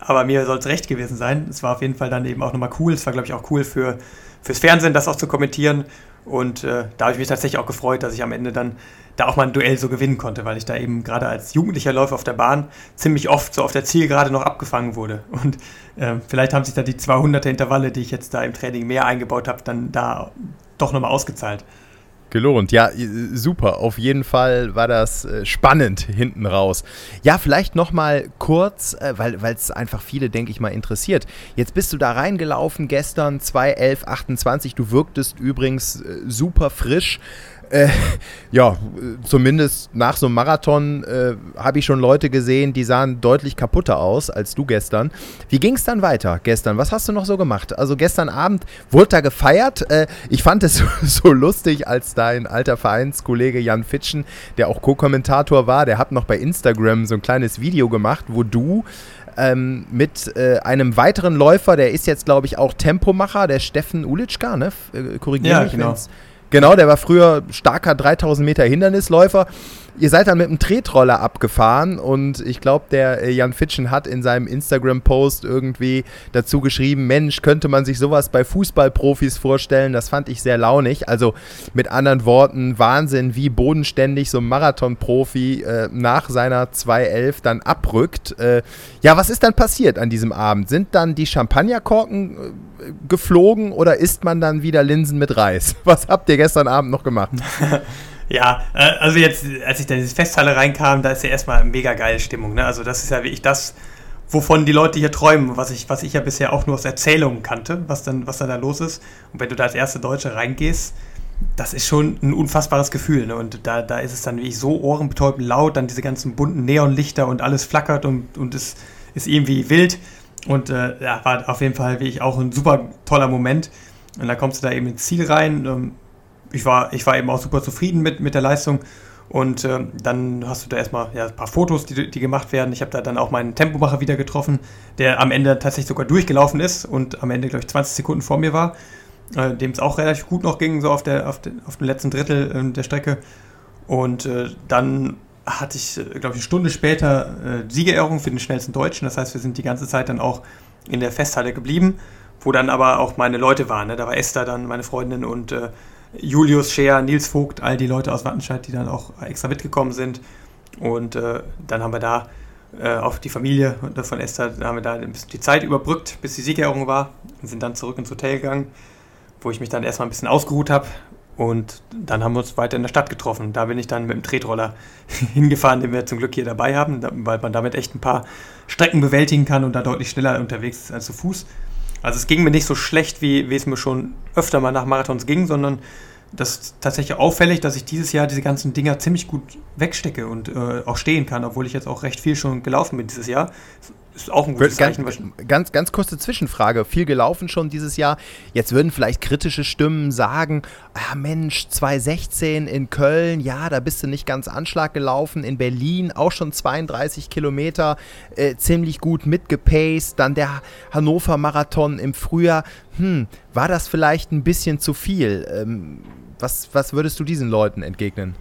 Aber mir soll es recht gewesen sein. Es war auf jeden Fall dann eben auch nochmal cool. Es war, glaube ich, auch cool für, fürs Fernsehen, das auch zu kommentieren. Und äh, da habe ich mich tatsächlich auch gefreut, dass ich am Ende dann da auch mal ein Duell so gewinnen konnte, weil ich da eben gerade als jugendlicher Läufer auf der Bahn ziemlich oft so auf der Zielgerade noch abgefangen wurde. Und äh, vielleicht haben sich da die 200er Intervalle, die ich jetzt da im Training mehr eingebaut habe, dann da doch nochmal ausgezahlt. Gelohnt, ja, super. Auf jeden Fall war das äh, spannend hinten raus. Ja, vielleicht noch mal kurz, äh, weil es einfach viele, denke ich mal, interessiert. Jetzt bist du da reingelaufen gestern, 2.11.28. Du wirktest übrigens äh, super frisch. Äh, ja, zumindest nach so einem Marathon äh, habe ich schon Leute gesehen, die sahen deutlich kaputter aus als du gestern. Wie ging es dann weiter gestern? Was hast du noch so gemacht? Also gestern Abend wurde da gefeiert. Äh, ich fand es so, so, lustig, als dein alter Vereinskollege Jan Fitschen, der auch Co-Kommentator war, der hat noch bei Instagram so ein kleines Video gemacht, wo du ähm, mit äh, einem weiteren Läufer, der ist jetzt, glaube ich, auch Tempomacher, der Steffen Ulitschka, ne? Äh, korrigiere ja, mich, genau. Genau, der war früher starker 3000 Meter Hindernisläufer Ihr seid dann mit einem Tretroller abgefahren und ich glaube, der äh, Jan Fitschen hat in seinem Instagram-Post irgendwie dazu geschrieben, Mensch, könnte man sich sowas bei Fußballprofis vorstellen. Das fand ich sehr launig. Also mit anderen Worten, Wahnsinn, wie bodenständig so ein Marathon-Profi äh, nach seiner 2.11 dann abrückt. Äh, ja, was ist dann passiert an diesem Abend? Sind dann die Champagnerkorken äh, geflogen oder isst man dann wieder Linsen mit Reis? Was habt ihr gestern Abend noch gemacht? Ja, äh, also jetzt, als ich da in diese Festhalle reinkam, da ist ja erstmal mega geile Stimmung. Ne? Also das ist ja wirklich das, wovon die Leute hier träumen, was ich, was ich ja bisher auch nur aus Erzählungen kannte, was dann, was dann da los ist. Und wenn du da als erste Deutsche reingehst, das ist schon ein unfassbares Gefühl. Ne? Und da, da ist es dann wirklich so ohrenbetäubend laut, dann diese ganzen bunten Neonlichter und alles flackert und, und es ist irgendwie wild. Und äh, ja, war auf jeden Fall wirklich auch ein super toller Moment. Und da kommst du da eben ins Ziel rein. Ähm, ich war, ich war eben auch super zufrieden mit, mit der Leistung. Und äh, dann hast du da erstmal ja, ein paar Fotos, die, die gemacht werden. Ich habe da dann auch meinen Tempomacher wieder getroffen, der am Ende tatsächlich sogar durchgelaufen ist und am Ende, glaube ich, 20 Sekunden vor mir war, äh, dem es auch relativ gut noch ging, so auf, der, auf, den, auf dem letzten Drittel äh, der Strecke. Und äh, dann hatte ich, äh, glaube ich, eine Stunde später äh, Siegerehrung für den schnellsten Deutschen. Das heißt, wir sind die ganze Zeit dann auch in der Festhalle geblieben, wo dann aber auch meine Leute waren. Ne? Da war Esther dann, meine Freundin und Julius Scheer, Nils Vogt, all die Leute aus Wattenscheid, die dann auch extra mitgekommen sind. Und äh, dann haben wir da äh, auf die Familie von Esther, haben wir da ein bisschen die Zeit überbrückt, bis die Siegerehrung war und sind dann zurück ins Hotel gegangen, wo ich mich dann erstmal ein bisschen ausgeruht habe. Und dann haben wir uns weiter in der Stadt getroffen. Da bin ich dann mit dem Tretroller hingefahren, den wir zum Glück hier dabei haben, weil man damit echt ein paar Strecken bewältigen kann und da deutlich schneller unterwegs ist als zu Fuß. Also es ging mir nicht so schlecht, wie, wie es mir schon öfter mal nach Marathons ging, sondern das ist tatsächlich auffällig, dass ich dieses Jahr diese ganzen Dinger ziemlich gut wegstecke und äh, auch stehen kann, obwohl ich jetzt auch recht viel schon gelaufen bin dieses Jahr ist auch ein gutes ganz, Zeichen. Ganz, ganz kurze Zwischenfrage. Viel gelaufen schon dieses Jahr. Jetzt würden vielleicht kritische Stimmen sagen, ah Mensch, 2016 in Köln, ja, da bist du nicht ganz Anschlag gelaufen. In Berlin auch schon 32 Kilometer, äh, ziemlich gut mitgepaced. Dann der Hannover Marathon im Frühjahr. Hm, war das vielleicht ein bisschen zu viel? Ähm, was, was würdest du diesen Leuten entgegnen?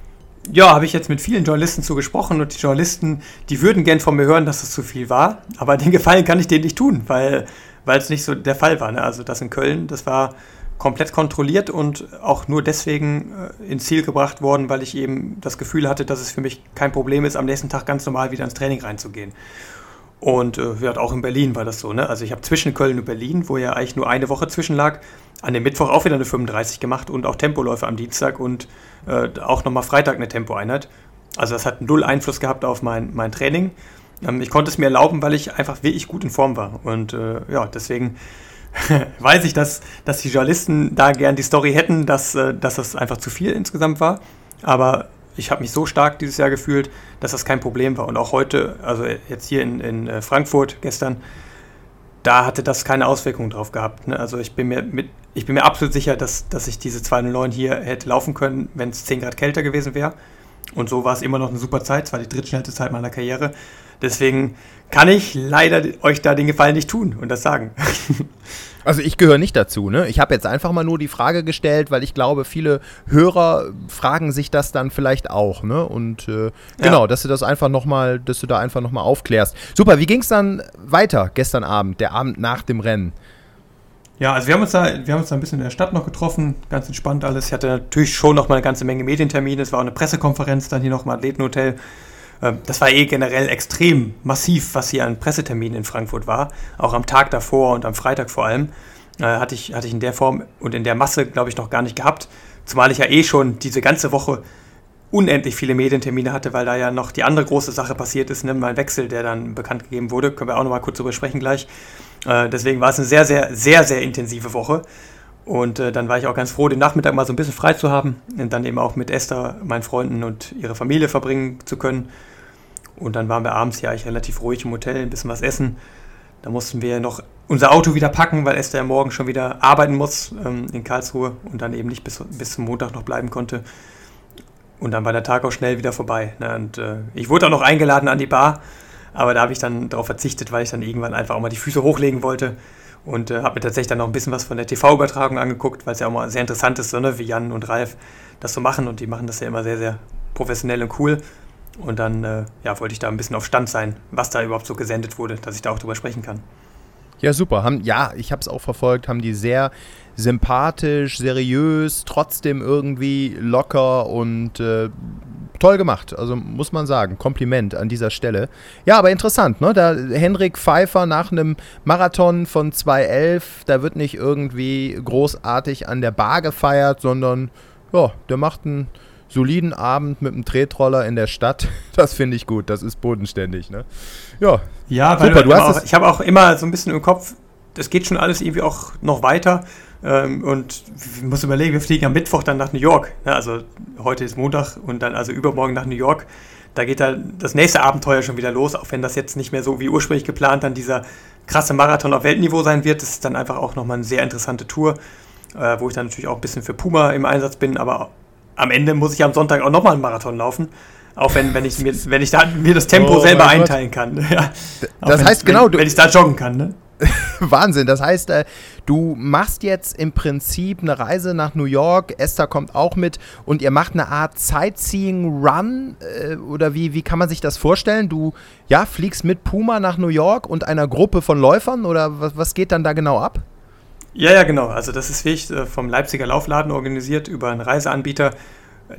Ja, habe ich jetzt mit vielen Journalisten zu gesprochen und die Journalisten, die würden gern von mir hören, dass es zu viel war, aber den Gefallen kann ich denen nicht tun, weil weil es nicht so der Fall war. Ne? Also das in Köln, das war komplett kontrolliert und auch nur deswegen äh, ins Ziel gebracht worden, weil ich eben das Gefühl hatte, dass es für mich kein Problem ist, am nächsten Tag ganz normal wieder ins Training reinzugehen. Und äh, auch in Berlin war das so. Ne? Also ich habe zwischen Köln und Berlin, wo ja eigentlich nur eine Woche zwischen lag, an dem Mittwoch auch wieder eine 35 gemacht und auch Tempoläufe am Dienstag und äh, auch nochmal Freitag eine Tempoeinheit. Also das hat null Einfluss gehabt auf mein, mein Training. Ähm, ich konnte es mir erlauben, weil ich einfach wirklich gut in Form war. Und äh, ja, deswegen weiß ich, dass, dass die Journalisten da gern die Story hätten, dass, äh, dass das einfach zu viel insgesamt war. Aber ich habe mich so stark dieses Jahr gefühlt, dass das kein Problem war. Und auch heute, also jetzt hier in, in äh, Frankfurt gestern, da hatte das keine Auswirkungen drauf gehabt. Ne? Also ich bin mir mit, ich bin mir absolut sicher, dass, dass ich diese 209 hier hätte laufen können, wenn es 10 Grad kälter gewesen wäre. Und so war es immer noch eine super Zeit. Es war die drittschnellste Zeit meiner Karriere. Deswegen kann ich leider euch da den Gefallen nicht tun und das sagen. Also ich gehöre nicht dazu, ne? Ich habe jetzt einfach mal nur die Frage gestellt, weil ich glaube, viele Hörer fragen sich das dann vielleicht auch, ne? Und äh, genau, ja. dass du das einfach noch mal, dass du da einfach noch mal aufklärst. Super, wie ging es dann weiter gestern Abend, der Abend nach dem Rennen? Ja, also wir haben uns da, wir haben uns da ein bisschen in der Stadt noch getroffen, ganz entspannt alles. Ich hatte natürlich schon noch mal eine ganze Menge Medientermine. Es war auch eine Pressekonferenz dann hier noch im Athletenhotel. Ähm, das war eh generell extrem massiv, was hier an Presseterminen in Frankfurt war. Auch am Tag davor und am Freitag vor allem. Äh, hatte, ich, hatte ich in der Form und in der Masse, glaube ich, noch gar nicht gehabt. Zumal ich ja eh schon diese ganze Woche unendlich viele Medientermine hatte, weil da ja noch die andere große Sache passiert ist, ne? mein Wechsel, der dann bekannt gegeben wurde. Können wir auch noch mal kurz drüber sprechen gleich. Äh, deswegen war es eine sehr, sehr, sehr, sehr intensive Woche. Und äh, dann war ich auch ganz froh, den Nachmittag mal so ein bisschen frei zu haben und dann eben auch mit Esther, meinen Freunden und ihrer Familie verbringen zu können. Und dann waren wir abends ja eigentlich relativ ruhig im Hotel, ein bisschen was essen. Da mussten wir noch unser Auto wieder packen, weil Esther ja morgen schon wieder arbeiten muss ähm, in Karlsruhe und dann eben nicht bis, bis zum Montag noch bleiben konnte. Und dann war der Tag auch schnell wieder vorbei. Ne? Und äh, ich wurde auch noch eingeladen an die Bar, aber da habe ich dann darauf verzichtet, weil ich dann irgendwann einfach auch mal die Füße hochlegen wollte und äh, habe mir tatsächlich dann noch ein bisschen was von der TV-Übertragung angeguckt, weil es ja auch mal sehr interessant ist, so, ne? wie Jan und Ralf das so machen und die machen das ja immer sehr, sehr professionell und cool. Und dann äh, ja, wollte ich da ein bisschen auf Stand sein, was da überhaupt so gesendet wurde, dass ich da auch drüber sprechen kann. Ja, super. Haben, ja, ich habe es auch verfolgt, haben die sehr sympathisch, seriös, trotzdem irgendwie locker und äh, toll gemacht. Also muss man sagen, Kompliment an dieser Stelle. Ja, aber interessant, ne? Da Henrik Pfeiffer nach einem Marathon von 2.11, da wird nicht irgendwie großartig an der Bar gefeiert, sondern ja, der macht einen soliden Abend mit einem Tretroller in der Stadt. Das finde ich gut. Das ist bodenständig. Ne? Ja, ja super. Du hast auch, ich habe auch immer so ein bisschen im Kopf, das geht schon alles irgendwie auch noch weiter. Ähm, und ich muss überlegen, wir fliegen am Mittwoch dann nach New York. Ne? Also heute ist Montag und dann also übermorgen nach New York. Da geht dann das nächste Abenteuer schon wieder los, auch wenn das jetzt nicht mehr so wie ursprünglich geplant dann dieser krasse Marathon auf Weltniveau sein wird. Das ist dann einfach auch nochmal eine sehr interessante Tour, äh, wo ich dann natürlich auch ein bisschen für Puma im Einsatz bin, aber am Ende muss ich am Sonntag auch nochmal einen Marathon laufen. Auch wenn, wenn ich mir, wenn ich da mir das Tempo oh, selber einteilen kann. Ja. Das heißt genau, wenn, wenn ich da joggen kann, ne? Wahnsinn. Das heißt, äh, du machst jetzt im Prinzip eine Reise nach New York. Esther kommt auch mit und ihr macht eine Art Sightseeing-Run. Äh, oder wie, wie kann man sich das vorstellen? Du ja, fliegst mit Puma nach New York und einer Gruppe von Läufern oder was, was geht dann da genau ab? Ja, ja, genau. Also das ist wirklich äh, vom Leipziger Laufladen organisiert über einen Reiseanbieter.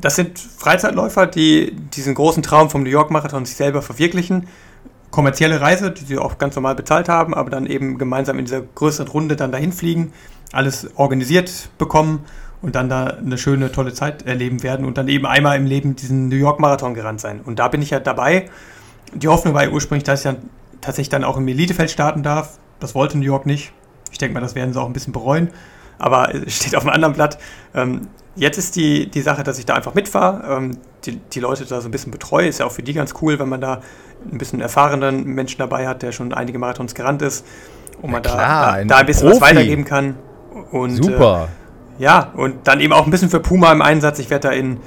Das sind Freizeitläufer, die diesen großen Traum vom New York Marathon sich selber verwirklichen. Kommerzielle Reise, die sie auch ganz normal bezahlt haben, aber dann eben gemeinsam in dieser größeren Runde dann dahin fliegen, alles organisiert bekommen und dann da eine schöne, tolle Zeit erleben werden und dann eben einmal im Leben diesen New York Marathon gerannt sein. Und da bin ich ja dabei. Die Hoffnung war ja ursprünglich, dass ich dann tatsächlich dann auch im Elitefeld starten darf. Das wollte New York nicht. Ich denke mal, das werden sie auch ein bisschen bereuen. Aber es steht auf einem anderen Blatt. Ähm, jetzt ist die, die Sache, dass ich da einfach mitfahre, ähm, die, die Leute da so ein bisschen betreue. Ist ja auch für die ganz cool, wenn man da ein bisschen erfahrenen Menschen dabei hat, der schon einige Marathons gerannt ist und man klar, da, da, ein, da, ein bisschen Profi. was weitergeben kann. Und, Super. Äh, ja, und dann eben auch ein bisschen für Puma im Einsatz. Ich werde da in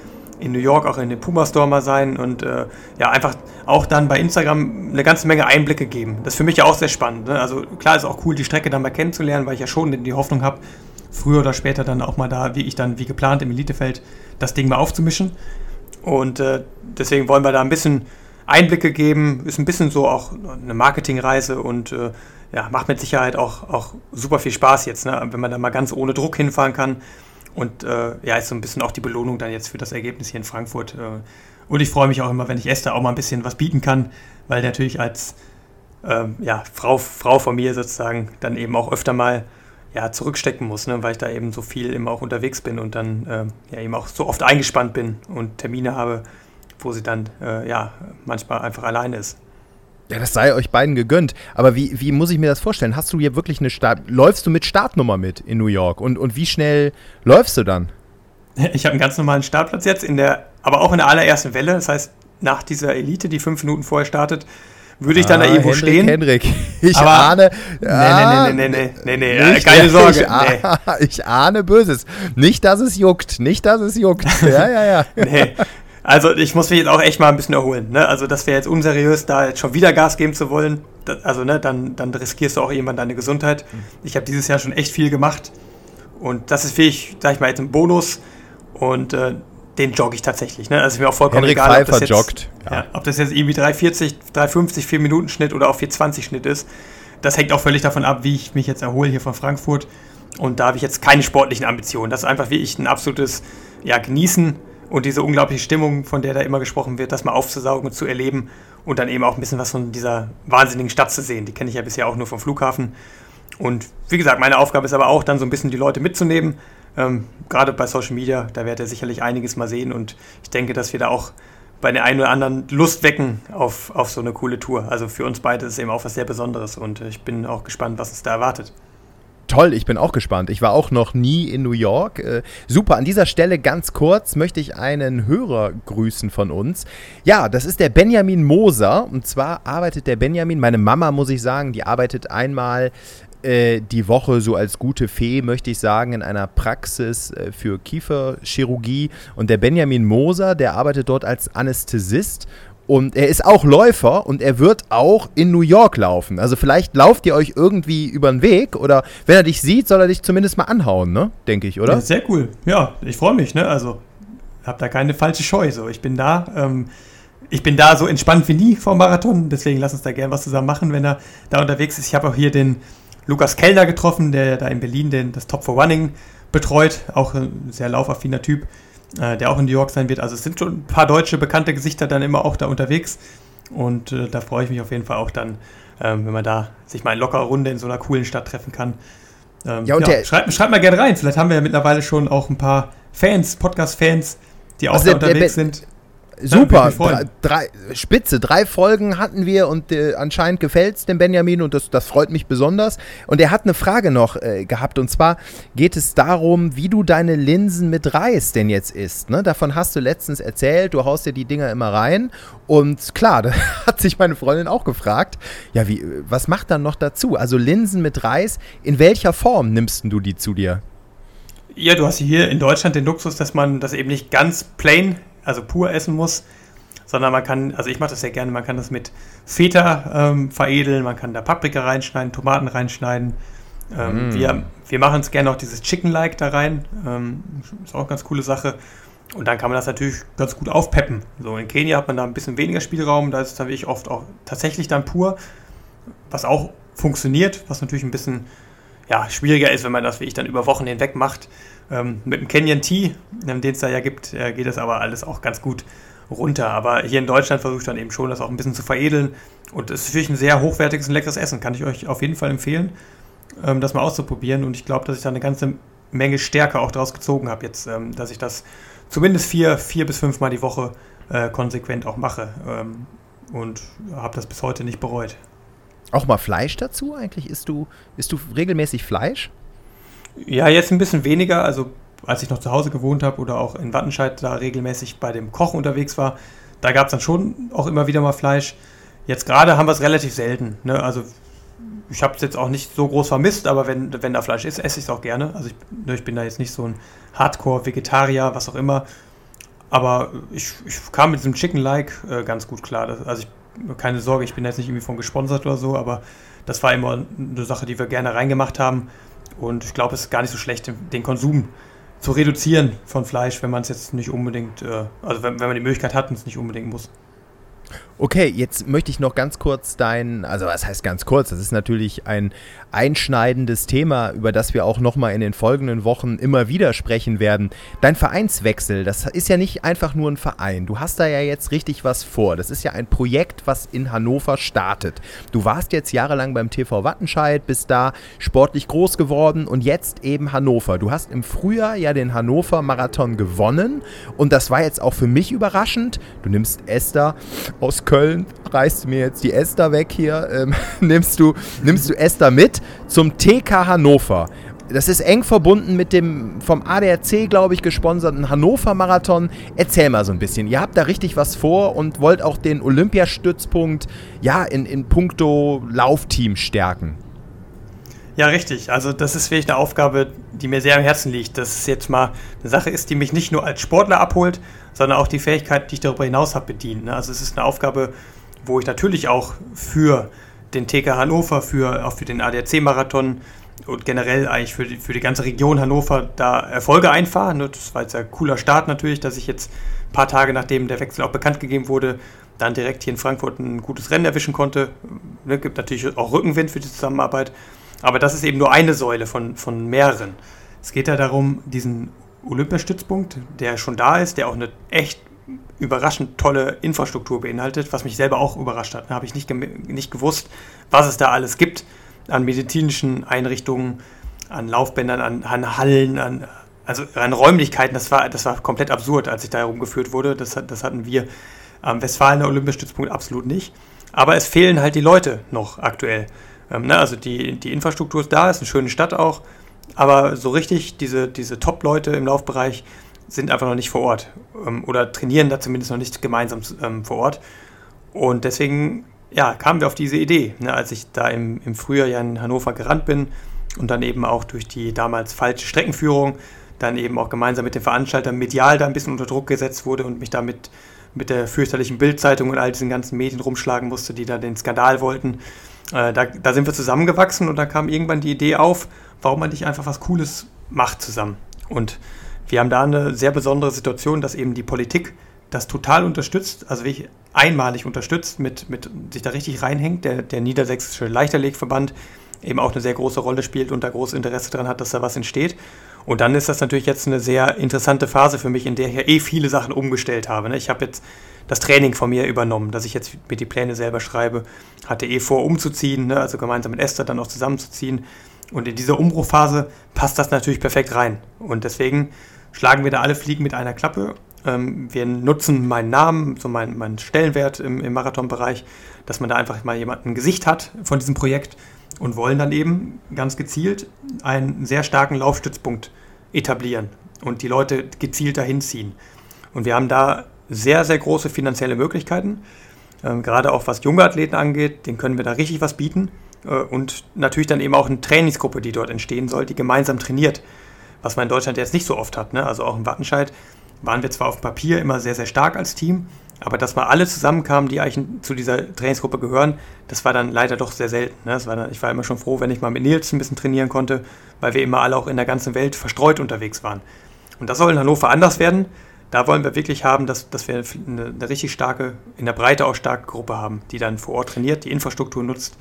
in New York auch in den Puma Store mal sein und äh, ja, einfach auch dann bei Instagram eine ganze Menge Einblicke geben. Das ist für mich ja auch sehr spannend. Ne? Also klar ist auch cool, die Strecke dann mal kennenzulernen, weil ich ja schon die Hoffnung habe, früher oder später dann auch mal da, wie ich dann wie geplant im Elitefeld, das Ding mal aufzumischen. Und äh, deswegen wollen wir da ein bisschen Einblicke geben. Ist ein bisschen so auch eine Marketingreise und äh, ja, macht mit Sicherheit auch, auch super viel Spaß jetzt, ne? wenn man da mal ganz ohne Druck hinfahren kann und äh, ja, ist so ein bisschen auch die Belohnung dann jetzt für das Ergebnis hier in Frankfurt. Äh. Und ich freue mich auch immer, wenn ich Esther auch mal ein bisschen was bieten kann, weil natürlich als ähm, ja, Frau, Frau von mir sozusagen dann eben auch öfter mal ja, zurückstecken muss, ne, weil ich da eben so viel immer auch unterwegs bin und dann äh, ja eben auch so oft eingespannt bin und Termine habe, wo sie dann äh, ja manchmal einfach alleine ist. Ja, das sei euch beiden gegönnt. Aber wie, wie muss ich mir das vorstellen? Hast du hier wirklich eine Start. Läufst du mit Startnummer mit in New York? Und, und wie schnell läufst du dann? Ich habe einen ganz normalen Startplatz jetzt, in der, aber auch in der allerersten Welle. Das heißt, nach dieser Elite, die fünf Minuten vorher startet, würde ich dann ah, da irgendwo Hendrik, stehen. Hendrik, ich aber, ahne. Ah, nee, nee, nee, nee, nee, nee, nee, keine Sorge. Ich, ah, ich ahne Böses. Nicht, dass es juckt. Nicht, dass es juckt. Ja, ja, ja. nee. Also ich muss mich jetzt auch echt mal ein bisschen erholen. Ne? Also das wäre jetzt unseriös, da jetzt schon wieder Gas geben zu wollen. Das, also ne, dann, dann riskierst du auch irgendwann deine Gesundheit. Mhm. Ich habe dieses Jahr schon echt viel gemacht. Und das ist fähig, sag ich mal, jetzt ein Bonus. Und äh, den jogge ich tatsächlich. Ne? Also ist mir auch vollkommen Henrik egal, ob das, jetzt, joggt, ja. Ja, ob das jetzt irgendwie 340, 350, 4 Minuten Schnitt oder auch 420 Schnitt ist. Das hängt auch völlig davon ab, wie ich mich jetzt erhole hier von Frankfurt. Und da habe ich jetzt keine sportlichen Ambitionen. Das ist einfach wie ich ein absolutes ja, Genießen und diese unglaubliche Stimmung, von der da immer gesprochen wird, das mal aufzusaugen und zu erleben und dann eben auch ein bisschen was von dieser wahnsinnigen Stadt zu sehen. Die kenne ich ja bisher auch nur vom Flughafen. Und wie gesagt, meine Aufgabe ist aber auch dann so ein bisschen die Leute mitzunehmen. Ähm, Gerade bei Social Media, da werdet ihr sicherlich einiges mal sehen und ich denke, dass wir da auch bei den einen oder anderen Lust wecken auf, auf so eine coole Tour. Also für uns beide ist es eben auch was sehr Besonderes und ich bin auch gespannt, was uns da erwartet. Toll, ich bin auch gespannt. Ich war auch noch nie in New York. Äh, super, an dieser Stelle ganz kurz möchte ich einen Hörer grüßen von uns. Ja, das ist der Benjamin Moser. Und zwar arbeitet der Benjamin, meine Mama muss ich sagen, die arbeitet einmal äh, die Woche so als gute Fee, möchte ich sagen, in einer Praxis äh, für Kieferchirurgie. Und der Benjamin Moser, der arbeitet dort als Anästhesist und er ist auch Läufer und er wird auch in New York laufen. Also vielleicht lauft ihr euch irgendwie über den Weg oder wenn er dich sieht, soll er dich zumindest mal anhauen, ne? Denke ich, oder? Ja, sehr cool. Ja, ich freue mich, ne? Also hab da keine falsche Scheu. So, ich bin da. Ähm, ich bin da so entspannt wie nie vor Marathon. Deswegen lass uns da gerne was zusammen machen, wenn er da unterwegs ist. Ich habe auch hier den Lukas Kellner getroffen, der da in Berlin den, das Top for Running betreut. Auch ein sehr laufaffiner Typ äh, der auch in New York sein wird. Also es sind schon ein paar deutsche bekannte Gesichter dann immer auch da unterwegs. Und äh, da freue ich mich auf jeden Fall auch dann, ähm, wenn man da sich mal in lockerer Runde in so einer coolen Stadt treffen kann. Ähm, ja, und ja, schreibt, schreibt mal gerne rein. Vielleicht haben wir ja mittlerweile schon auch ein paar Fans, Podcast-Fans, die auch also da unterwegs der, sind. Super, drei, drei, spitze. Drei Folgen hatten wir und äh, anscheinend gefällt es dem Benjamin und das, das freut mich besonders. Und er hat eine Frage noch äh, gehabt und zwar geht es darum, wie du deine Linsen mit Reis denn jetzt isst. Ne? Davon hast du letztens erzählt, du haust dir die Dinger immer rein und klar, da hat sich meine Freundin auch gefragt, ja, wie, was macht dann noch dazu? Also Linsen mit Reis, in welcher Form nimmst du die zu dir? Ja, du hast hier in Deutschland den Luxus, dass man das eben nicht ganz plain also pur essen muss, sondern man kann, also ich mache das sehr gerne, man kann das mit Feta ähm, veredeln, man kann da Paprika reinschneiden, Tomaten reinschneiden. Ähm, mm. Wir, wir machen es gerne auch dieses Chicken-like da rein, ähm, ist auch eine ganz coole Sache. Und dann kann man das natürlich ganz gut aufpeppen. So in Kenia hat man da ein bisschen weniger Spielraum, da ist es dann wirklich oft auch tatsächlich dann pur, was auch funktioniert, was natürlich ein bisschen ja, schwieriger ist, wenn man das wie ich dann über Wochen hinweg macht. Ähm, mit dem Canyon Tea, ähm, den es da ja gibt, äh, geht das aber alles auch ganz gut runter. Aber hier in Deutschland versuche ich dann eben schon, das auch ein bisschen zu veredeln. Und es ist wirklich ein sehr hochwertiges und leckeres Essen. Kann ich euch auf jeden Fall empfehlen, ähm, das mal auszuprobieren. Und ich glaube, dass ich da eine ganze Menge Stärke auch daraus gezogen habe, jetzt, ähm, dass ich das zumindest vier, vier bis fünf Mal die Woche äh, konsequent auch mache. Ähm, und habe das bis heute nicht bereut. Auch mal Fleisch dazu eigentlich? Isst du, isst du regelmäßig Fleisch? Ja, jetzt ein bisschen weniger. Also als ich noch zu Hause gewohnt habe oder auch in Wattenscheid da regelmäßig bei dem Koch unterwegs war, da gab es dann schon auch immer wieder mal Fleisch. Jetzt gerade haben wir es relativ selten. Ne? Also ich habe es jetzt auch nicht so groß vermisst, aber wenn, wenn da Fleisch ist, esse ich es auch gerne. Also ich, ne, ich bin da jetzt nicht so ein Hardcore-Vegetarier, was auch immer. Aber ich, ich kam mit diesem Chicken-like äh, ganz gut klar. Das, also ich, keine Sorge, ich bin jetzt nicht irgendwie von gesponsert oder so, aber das war immer eine Sache, die wir gerne reingemacht haben. Und ich glaube, es ist gar nicht so schlecht, den Konsum zu reduzieren von Fleisch, wenn man es jetzt nicht unbedingt, äh, also wenn, wenn man die Möglichkeit hat und es nicht unbedingt muss. Okay, jetzt möchte ich noch ganz kurz dein, also was heißt ganz kurz, das ist natürlich ein einschneidendes Thema, über das wir auch nochmal in den folgenden Wochen immer wieder sprechen werden. Dein Vereinswechsel, das ist ja nicht einfach nur ein Verein. Du hast da ja jetzt richtig was vor. Das ist ja ein Projekt, was in Hannover startet. Du warst jetzt jahrelang beim TV Wattenscheid, bist da sportlich groß geworden und jetzt eben Hannover. Du hast im Frühjahr ja den Hannover Marathon gewonnen und das war jetzt auch für mich überraschend. Du nimmst Esther aus Köln, reißt mir jetzt die Esther weg hier, ähm, nimmst, du, nimmst du Esther mit zum TK Hannover. Das ist eng verbunden mit dem vom ADAC, glaube ich, gesponserten Hannover Marathon. Erzähl mal so ein bisschen. Ihr habt da richtig was vor und wollt auch den Olympiastützpunkt ja in, in puncto Laufteam stärken. Ja, richtig. Also das ist wirklich eine Aufgabe, die mir sehr am Herzen liegt. Dass es jetzt mal eine Sache ist, die mich nicht nur als Sportler abholt, sondern auch die Fähigkeit, die ich darüber hinaus habe, bedient. Ne? Also es ist eine Aufgabe, wo ich natürlich auch für den TK Hannover, für, auch für den ADAC-Marathon und generell eigentlich für die, für die ganze Region Hannover da Erfolge einfahren. Ne? Das war jetzt ein cooler Start natürlich, dass ich jetzt ein paar Tage nachdem der Wechsel auch bekannt gegeben wurde, dann direkt hier in Frankfurt ein gutes Rennen erwischen konnte. Ne? Gibt natürlich auch Rückenwind für die Zusammenarbeit. Aber das ist eben nur eine Säule von, von mehreren. Es geht ja darum, diesen Olympiastützpunkt, der schon da ist, der auch eine echt überraschend tolle Infrastruktur beinhaltet, was mich selber auch überrascht hat. Da habe ich nicht, nicht gewusst, was es da alles gibt an medizinischen Einrichtungen, an Laufbändern, an, an Hallen, an, also an Räumlichkeiten. Das war, das war komplett absurd, als ich da herumgeführt wurde. Das, das hatten wir am Westfalener Olympiastützpunkt absolut nicht. Aber es fehlen halt die Leute noch aktuell. Ähm, ne, also die, die Infrastruktur ist da, ist eine schöne Stadt auch, aber so richtig diese, diese Top-Leute im Laufbereich sind einfach noch nicht vor Ort ähm, oder trainieren da zumindest noch nicht gemeinsam ähm, vor Ort. Und deswegen ja, kamen wir auf diese Idee, ne, als ich da im, im Frühjahr ja in Hannover gerannt bin und dann eben auch durch die damals falsche Streckenführung dann eben auch gemeinsam mit den Veranstaltern medial da ein bisschen unter Druck gesetzt wurde und mich damit mit der fürchterlichen Bildzeitung und all diesen ganzen Medien rumschlagen musste, die da den Skandal wollten. Äh, da, da sind wir zusammengewachsen und da kam irgendwann die Idee auf, warum man nicht einfach was Cooles macht zusammen. Und wir haben da eine sehr besondere Situation, dass eben die Politik das total unterstützt, also wirklich einmalig unterstützt, mit, mit sich da richtig reinhängt. Der, der Niedersächsische Leichtathletikverband eben auch eine sehr große Rolle spielt und da großes Interesse daran hat, dass da was entsteht. Und dann ist das natürlich jetzt eine sehr interessante Phase für mich, in der ich ja eh viele Sachen umgestellt habe. Ne? Ich habe jetzt das Training von mir übernommen, dass ich jetzt mir die Pläne selber schreibe. Hatte eh vor, umzuziehen, ne? also gemeinsam mit Esther dann auch zusammenzuziehen. Und in dieser Umbruchphase passt das natürlich perfekt rein. Und deswegen schlagen wir da alle Fliegen mit einer Klappe. Ähm, wir nutzen meinen Namen, so meinen, meinen Stellenwert im, im Marathonbereich, dass man da einfach mal jemand ein Gesicht hat von diesem Projekt und wollen dann eben ganz gezielt einen sehr starken Laufstützpunkt etablieren und die Leute gezielt dahin ziehen. Und wir haben da sehr, sehr große finanzielle Möglichkeiten. Ähm, gerade auch was junge Athleten angeht, denen können wir da richtig was bieten. Äh, und natürlich dann eben auch eine Trainingsgruppe, die dort entstehen soll, die gemeinsam trainiert. Was man in Deutschland jetzt nicht so oft hat. Ne? Also auch in Wattenscheid waren wir zwar auf Papier immer sehr, sehr stark als Team, aber dass mal alle zusammenkamen, die eigentlich zu dieser Trainingsgruppe gehören, das war dann leider doch sehr selten. Ne? Das war dann, ich war immer schon froh, wenn ich mal mit Nils ein bisschen trainieren konnte, weil wir immer alle auch in der ganzen Welt verstreut unterwegs waren. Und das soll in Hannover anders werden. Da wollen wir wirklich haben, dass, dass wir eine, eine richtig starke, in der Breite auch starke Gruppe haben, die dann vor Ort trainiert, die Infrastruktur nutzt.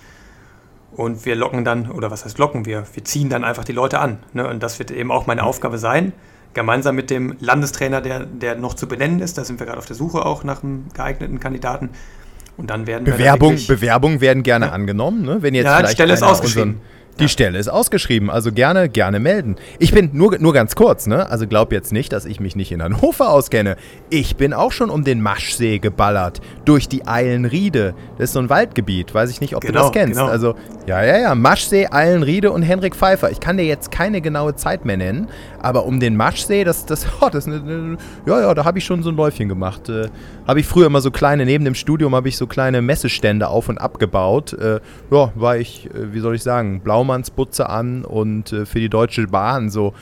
Und wir locken dann, oder was heißt locken wir? Wir ziehen dann einfach die Leute an. Ne? Und das wird eben auch meine Aufgabe sein, gemeinsam mit dem Landestrainer, der, der noch zu benennen ist. Da sind wir gerade auf der Suche auch nach einem geeigneten Kandidaten. Und dann werden Bewerbung, wir Bewerbungen werden gerne ja. angenommen, ne? Wenn jetzt ja, die Stelle ist ausgeschrieben. Die ja. Stelle ist ausgeschrieben, also gerne, gerne melden. Ich bin nur, nur ganz kurz, ne? Also glaub jetzt nicht, dass ich mich nicht in Hannover auskenne. Ich bin auch schon um den Maschsee geballert, durch die Eilenriede. Das ist so ein Waldgebiet, weiß ich nicht, ob genau, du das kennst. Genau. Also, ja, ja, ja, Maschsee, Eilenriede und Henrik Pfeiffer. Ich kann dir jetzt keine genaue Zeit mehr nennen, aber um den Maschsee, das, das, oh, das ja, ja, da habe ich schon so ein Läufchen gemacht. Äh, habe ich früher immer so kleine, neben dem Studium habe ich so kleine Messestände auf und abgebaut. Äh, ja, war ich, äh, wie soll ich sagen, blau Blaumannsbutze an und äh, für die Deutsche Bahn so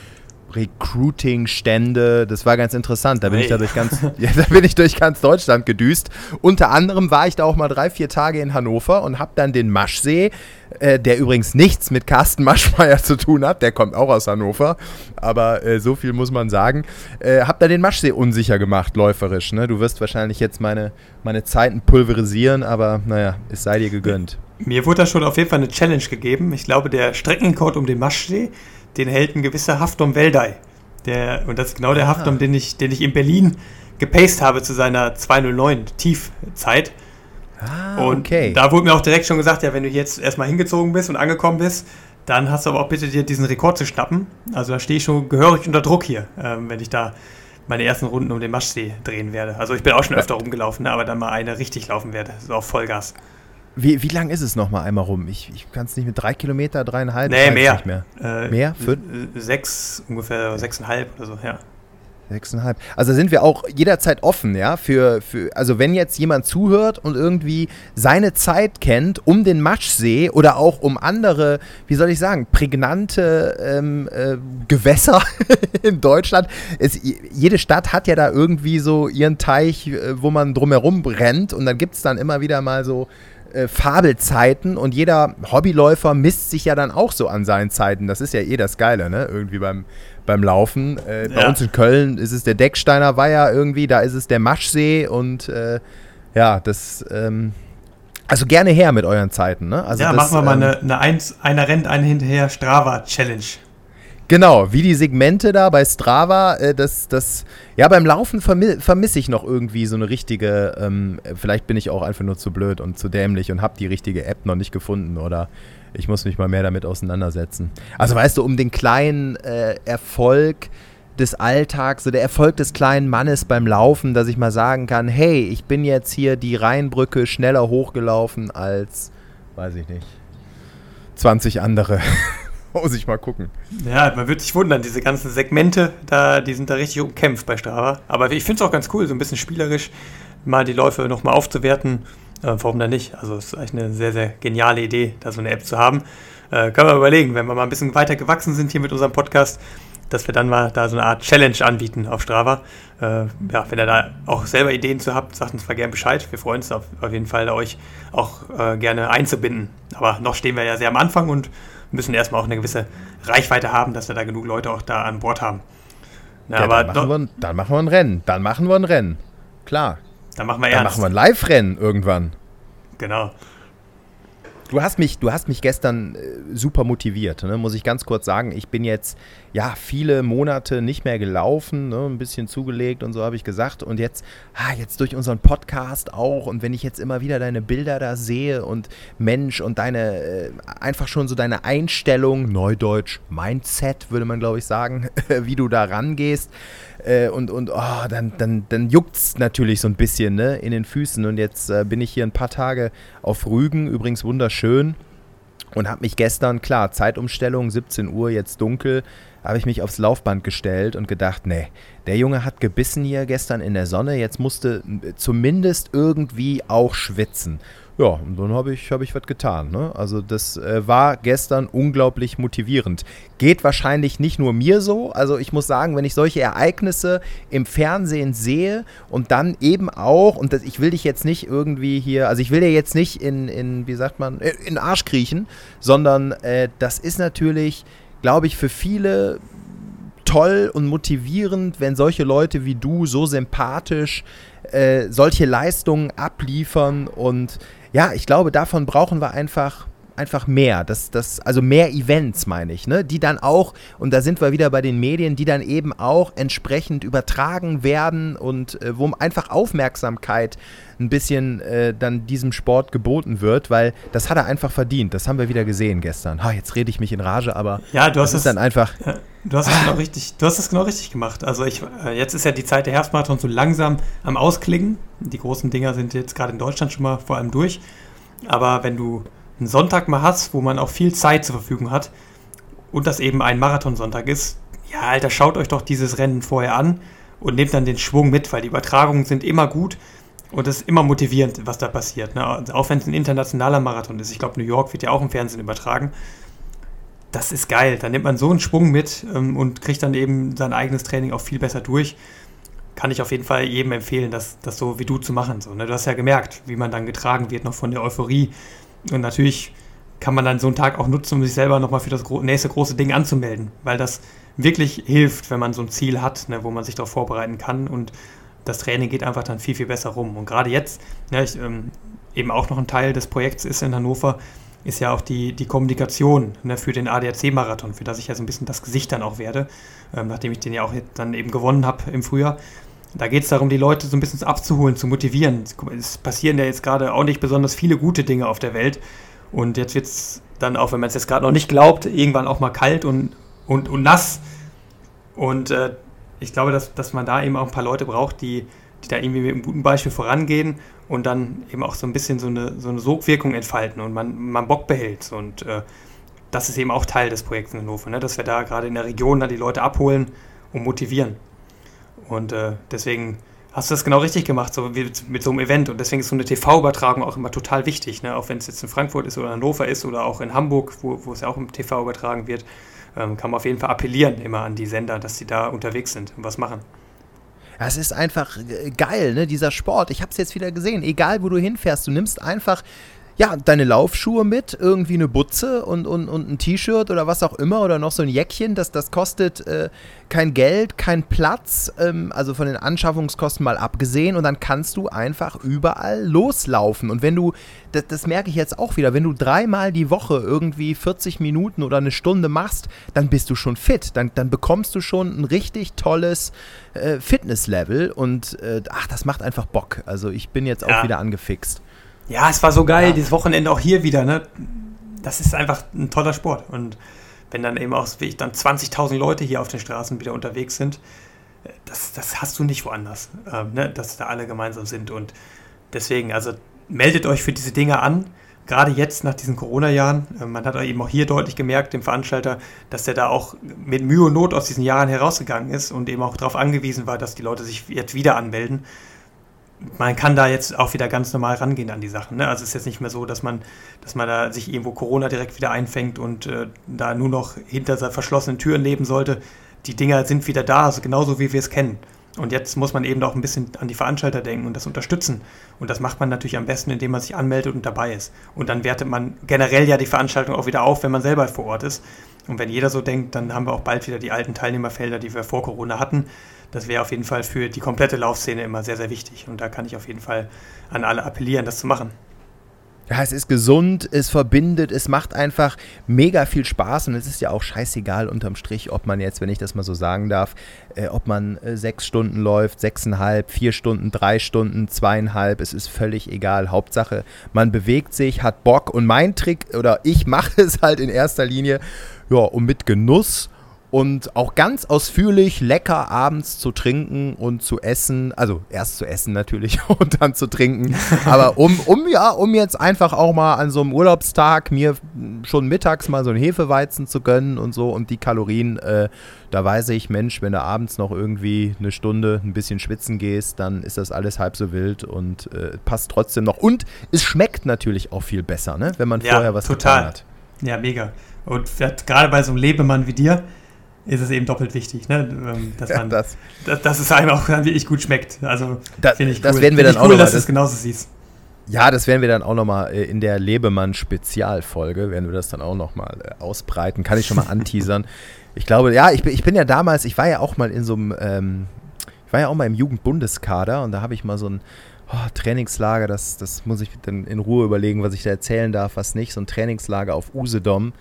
Recruiting-Stände. Das war ganz interessant. Da bin, hey. ich da, durch ganz, ja, da bin ich durch ganz Deutschland gedüst. Unter anderem war ich da auch mal drei, vier Tage in Hannover und habe dann den Maschsee, äh, der übrigens nichts mit Carsten Maschmeyer zu tun hat, der kommt auch aus Hannover, aber äh, so viel muss man sagen, äh, habe da den Maschsee unsicher gemacht, läuferisch. Ne? Du wirst wahrscheinlich jetzt meine, meine Zeiten pulverisieren, aber naja, es sei dir gegönnt. Mir wurde da schon auf jeden Fall eine Challenge gegeben. Ich glaube, der Streckencode um den Maschsee den hält ein gewisser Haftom Weldei. Der, und das ist genau der ah. Haftom, den ich, den ich in Berlin gepaced habe zu seiner 209 Tiefzeit. Ah, und okay. da wurde mir auch direkt schon gesagt, ja, wenn du jetzt erstmal hingezogen bist und angekommen bist, dann hast du aber auch bitte dir diesen Rekord zu schnappen. Also da stehe ich schon gehörig unter Druck hier, ähm, wenn ich da meine ersten Runden um den Maschsee drehen werde. Also ich bin auch schon öfter rumgelaufen, ne, aber dann mal eine richtig laufen werde. Das ist auch Vollgas. Wie, wie lang ist es nochmal einmal rum? Ich, ich kann es nicht mit drei Kilometer, dreieinhalb? Nee, mehr. Mehr. Äh, mehr? Fünf? Sechs, ungefähr sechseinhalb oder so, ja. Sechseinhalb. Also sind wir auch jederzeit offen, ja, für, für, also wenn jetzt jemand zuhört und irgendwie seine Zeit kennt, um den Matschsee oder auch um andere, wie soll ich sagen, prägnante ähm, äh, Gewässer in Deutschland. Es, jede Stadt hat ja da irgendwie so ihren Teich, äh, wo man drumherum brennt und dann gibt es dann immer wieder mal so äh, Fabelzeiten und jeder Hobbyläufer misst sich ja dann auch so an seinen Zeiten. Das ist ja eh das Geile, ne? Irgendwie beim, beim Laufen. Äh, bei uns in Köln ist es der Decksteiner Weiher irgendwie, da ist es der Maschsee und äh, ja, das. Ähm, also gerne her mit euren Zeiten, ne? Also ja, das, machen wir mal ähm, eine, eine Eins, einer rennt, eine hinterher Strava-Challenge. Genau, wie die Segmente da bei Strava, äh, das, das, ja, beim Laufen vermi vermisse ich noch irgendwie so eine richtige, ähm, vielleicht bin ich auch einfach nur zu blöd und zu dämlich und habe die richtige App noch nicht gefunden oder ich muss mich mal mehr damit auseinandersetzen. Also weißt du, um den kleinen äh, Erfolg des Alltags, so der Erfolg des kleinen Mannes beim Laufen, dass ich mal sagen kann, hey, ich bin jetzt hier die Rheinbrücke schneller hochgelaufen als, weiß ich nicht, 20 andere. Muss ich mal gucken. Ja, man wird sich wundern, diese ganzen Segmente, da, die sind da richtig umkämpft bei Strava. Aber ich finde es auch ganz cool, so ein bisschen spielerisch mal die Läufe nochmal aufzuwerten. Äh, warum dann nicht? Also es ist eigentlich eine sehr, sehr geniale Idee, da so eine App zu haben. Äh, können wir überlegen, wenn wir mal ein bisschen weiter gewachsen sind hier mit unserem Podcast, dass wir dann mal da so eine Art Challenge anbieten auf Strava. Äh, ja, wenn ihr da auch selber Ideen zu habt, sagt uns mal gerne Bescheid. Wir freuen uns auf, auf jeden Fall, euch auch äh, gerne einzubinden. Aber noch stehen wir ja sehr am Anfang und müssen erstmal auch eine gewisse Reichweite haben, dass wir da genug Leute auch da an Bord haben. Na, ja, aber dann, machen wir, dann machen wir ein Rennen. Dann machen wir ein Rennen. Klar. Dann machen wir ernst. Dann machen wir ein Live-Rennen irgendwann. Genau. Du hast mich, du hast mich gestern äh, super motiviert, ne? muss ich ganz kurz sagen. Ich bin jetzt ja viele Monate nicht mehr gelaufen, ne? ein bisschen zugelegt und so habe ich gesagt. Und jetzt, ah, jetzt durch unseren Podcast auch und wenn ich jetzt immer wieder deine Bilder da sehe und Mensch und deine äh, einfach schon so deine Einstellung, Neudeutsch, Mindset würde man glaube ich sagen, wie du da rangehst äh, und, und oh, dann, dann, dann juckt es natürlich so ein bisschen ne, in den Füßen. Und jetzt äh, bin ich hier ein paar Tage auf Rügen, übrigens wunderschön. Und habe mich gestern, klar, Zeitumstellung, 17 Uhr, jetzt dunkel, habe ich mich aufs Laufband gestellt und gedacht, nee, der Junge hat gebissen hier gestern in der Sonne, jetzt musste zumindest irgendwie auch schwitzen. Ja, und dann habe ich, hab ich was getan. Ne? Also das äh, war gestern unglaublich motivierend. Geht wahrscheinlich nicht nur mir so. Also ich muss sagen, wenn ich solche Ereignisse im Fernsehen sehe und dann eben auch, und das, ich will dich jetzt nicht irgendwie hier, also ich will dir jetzt nicht in, in wie sagt man, äh, in Arsch kriechen, sondern äh, das ist natürlich, glaube ich, für viele toll und motivierend, wenn solche Leute wie du so sympathisch äh, solche Leistungen abliefern und ja, ich glaube, davon brauchen wir einfach einfach mehr. Das, das, also mehr Events, meine ich, ne? die dann auch, und da sind wir wieder bei den Medien, die dann eben auch entsprechend übertragen werden und äh, wo einfach Aufmerksamkeit ein bisschen äh, dann diesem Sport geboten wird, weil das hat er einfach verdient. Das haben wir wieder gesehen gestern. Ha, jetzt rede ich mich in Rage, aber ja, du hast das es dann einfach. Ja, du hast es genau richtig. Du hast es genau richtig gemacht. Also ich, äh, jetzt ist ja die Zeit der Herbstmarathon so langsam am Ausklingen. Die großen Dinger sind jetzt gerade in Deutschland schon mal vor allem durch. Aber wenn du einen Sonntag mal hast, wo man auch viel Zeit zur Verfügung hat und das eben ein Marathonsonntag ist, ja, Alter, schaut euch doch dieses Rennen vorher an und nehmt dann den Schwung mit, weil die Übertragungen sind immer gut und es ist immer motivierend, was da passiert. Ne? Also auch wenn es ein internationaler Marathon ist. Ich glaube, New York wird ja auch im Fernsehen übertragen. Das ist geil. Da nimmt man so einen Schwung mit ähm, und kriegt dann eben sein eigenes Training auch viel besser durch. Kann ich auf jeden Fall jedem empfehlen, das, das so wie du zu machen. So, ne? Du hast ja gemerkt, wie man dann getragen wird, noch von der Euphorie. Und natürlich kann man dann so einen Tag auch nutzen, um sich selber nochmal für das nächste große Ding anzumelden, weil das wirklich hilft, wenn man so ein Ziel hat, ne, wo man sich darauf vorbereiten kann und das Training geht einfach dann viel, viel besser rum. Und gerade jetzt, ja, ich, ähm, eben auch noch ein Teil des Projekts ist in Hannover, ist ja auch die, die Kommunikation ne, für den ADAC-Marathon, für das ich ja so ein bisschen das Gesicht dann auch werde, ähm, nachdem ich den ja auch dann eben gewonnen habe im Frühjahr. Da geht es darum, die Leute so ein bisschen abzuholen, zu motivieren. Es passieren ja jetzt gerade auch nicht besonders viele gute Dinge auf der Welt. Und jetzt wird es dann auch, wenn man es jetzt gerade noch nicht glaubt, irgendwann auch mal kalt und, und, und nass. Und äh, ich glaube, dass, dass man da eben auch ein paar Leute braucht, die, die da irgendwie mit einem guten Beispiel vorangehen und dann eben auch so ein bisschen so eine, so eine Sogwirkung entfalten und man, man Bock behält. Und äh, das ist eben auch Teil des Projekts in Hannover, ne? dass wir da gerade in der Region dann die Leute abholen und motivieren. Und äh, deswegen hast du das genau richtig gemacht, so wie mit so einem Event. Und deswegen ist so eine TV-Übertragung auch immer total wichtig. Ne? Auch wenn es jetzt in Frankfurt ist oder Hannover ist oder auch in Hamburg, wo, wo es ja auch im TV übertragen wird, ähm, kann man auf jeden Fall appellieren immer an die Sender, dass sie da unterwegs sind und was machen. Es ist einfach äh, geil, ne, dieser Sport. Ich habe es jetzt wieder gesehen. Egal, wo du hinfährst, du nimmst einfach ja, deine Laufschuhe mit, irgendwie eine Butze und, und, und ein T-Shirt oder was auch immer oder noch so ein Jäckchen. Das, das kostet äh, kein Geld, kein Platz, ähm, also von den Anschaffungskosten mal abgesehen. Und dann kannst du einfach überall loslaufen. Und wenn du, das, das merke ich jetzt auch wieder, wenn du dreimal die Woche irgendwie 40 Minuten oder eine Stunde machst, dann bist du schon fit. Dann, dann bekommst du schon ein richtig tolles äh, Fitnesslevel. Und äh, ach, das macht einfach Bock. Also ich bin jetzt auch ja. wieder angefixt. Ja, es war so geil, ja. dieses Wochenende auch hier wieder. Ne? Das ist einfach ein toller Sport. Und wenn dann eben auch wie ich dann 20.000 Leute hier auf den Straßen wieder unterwegs sind, das, das hast du nicht woanders, äh, ne? dass da alle gemeinsam sind. Und deswegen, also meldet euch für diese Dinge an. Gerade jetzt nach diesen Corona-Jahren, äh, man hat eben auch hier deutlich gemerkt, dem Veranstalter, dass der da auch mit Mühe und Not aus diesen Jahren herausgegangen ist und eben auch darauf angewiesen war, dass die Leute sich jetzt wieder anmelden man kann da jetzt auch wieder ganz normal rangehen an die Sachen. Ne? Also es ist jetzt nicht mehr so, dass man, dass man da sich irgendwo Corona direkt wieder einfängt und äh, da nur noch hinter verschlossenen Türen leben sollte. Die Dinger sind wieder da, also genauso wie wir es kennen. Und jetzt muss man eben auch ein bisschen an die Veranstalter denken und das unterstützen. Und das macht man natürlich am besten, indem man sich anmeldet und dabei ist. Und dann wertet man generell ja die Veranstaltung auch wieder auf, wenn man selber vor Ort ist. Und wenn jeder so denkt, dann haben wir auch bald wieder die alten Teilnehmerfelder, die wir vor Corona hatten das wäre auf jeden Fall für die komplette Laufszene immer sehr, sehr wichtig. Und da kann ich auf jeden Fall an alle appellieren, das zu machen. Ja, es ist gesund, es verbindet, es macht einfach mega viel Spaß und es ist ja auch scheißegal unterm Strich, ob man jetzt, wenn ich das mal so sagen darf, äh, ob man äh, sechs Stunden läuft, sechseinhalb, vier Stunden, drei Stunden, zweieinhalb, es ist völlig egal. Hauptsache, man bewegt sich, hat Bock und mein Trick oder ich mache es halt in erster Linie, ja, um mit Genuss und auch ganz ausführlich lecker abends zu trinken und zu essen. Also erst zu essen natürlich und dann zu trinken. Aber um, um ja, um jetzt einfach auch mal an so einem Urlaubstag mir schon mittags mal so ein Hefeweizen zu gönnen und so und die Kalorien, äh, da weiß ich, Mensch, wenn du abends noch irgendwie eine Stunde ein bisschen schwitzen gehst, dann ist das alles halb so wild und äh, passt trotzdem noch. Und es schmeckt natürlich auch viel besser, ne? wenn man ja, vorher was total. getan hat. Ja, mega. Und gerade bei so einem Lebemann wie dir, ist es eben doppelt wichtig, ne? Ähm, dass, man, ja, das. Dass, dass, es einem auch dann wirklich gut schmeckt. Also da, finde ich cool. Das werden wir dann auch cool, noch dass du es genauso siehst. Ja, das werden wir dann auch nochmal äh, in der Lebemann-Spezialfolge, werden wir das dann auch nochmal äh, ausbreiten. Kann ich schon mal anteasern. Ich glaube, ja, ich bin, ich bin ja damals, ich war ja auch mal in so einem, ähm, ich war ja auch mal im Jugendbundeskader und da habe ich mal so ein oh, Trainingslager, das, das muss ich dann in Ruhe überlegen, was ich da erzählen darf, was nicht. So ein Trainingslager auf Usedom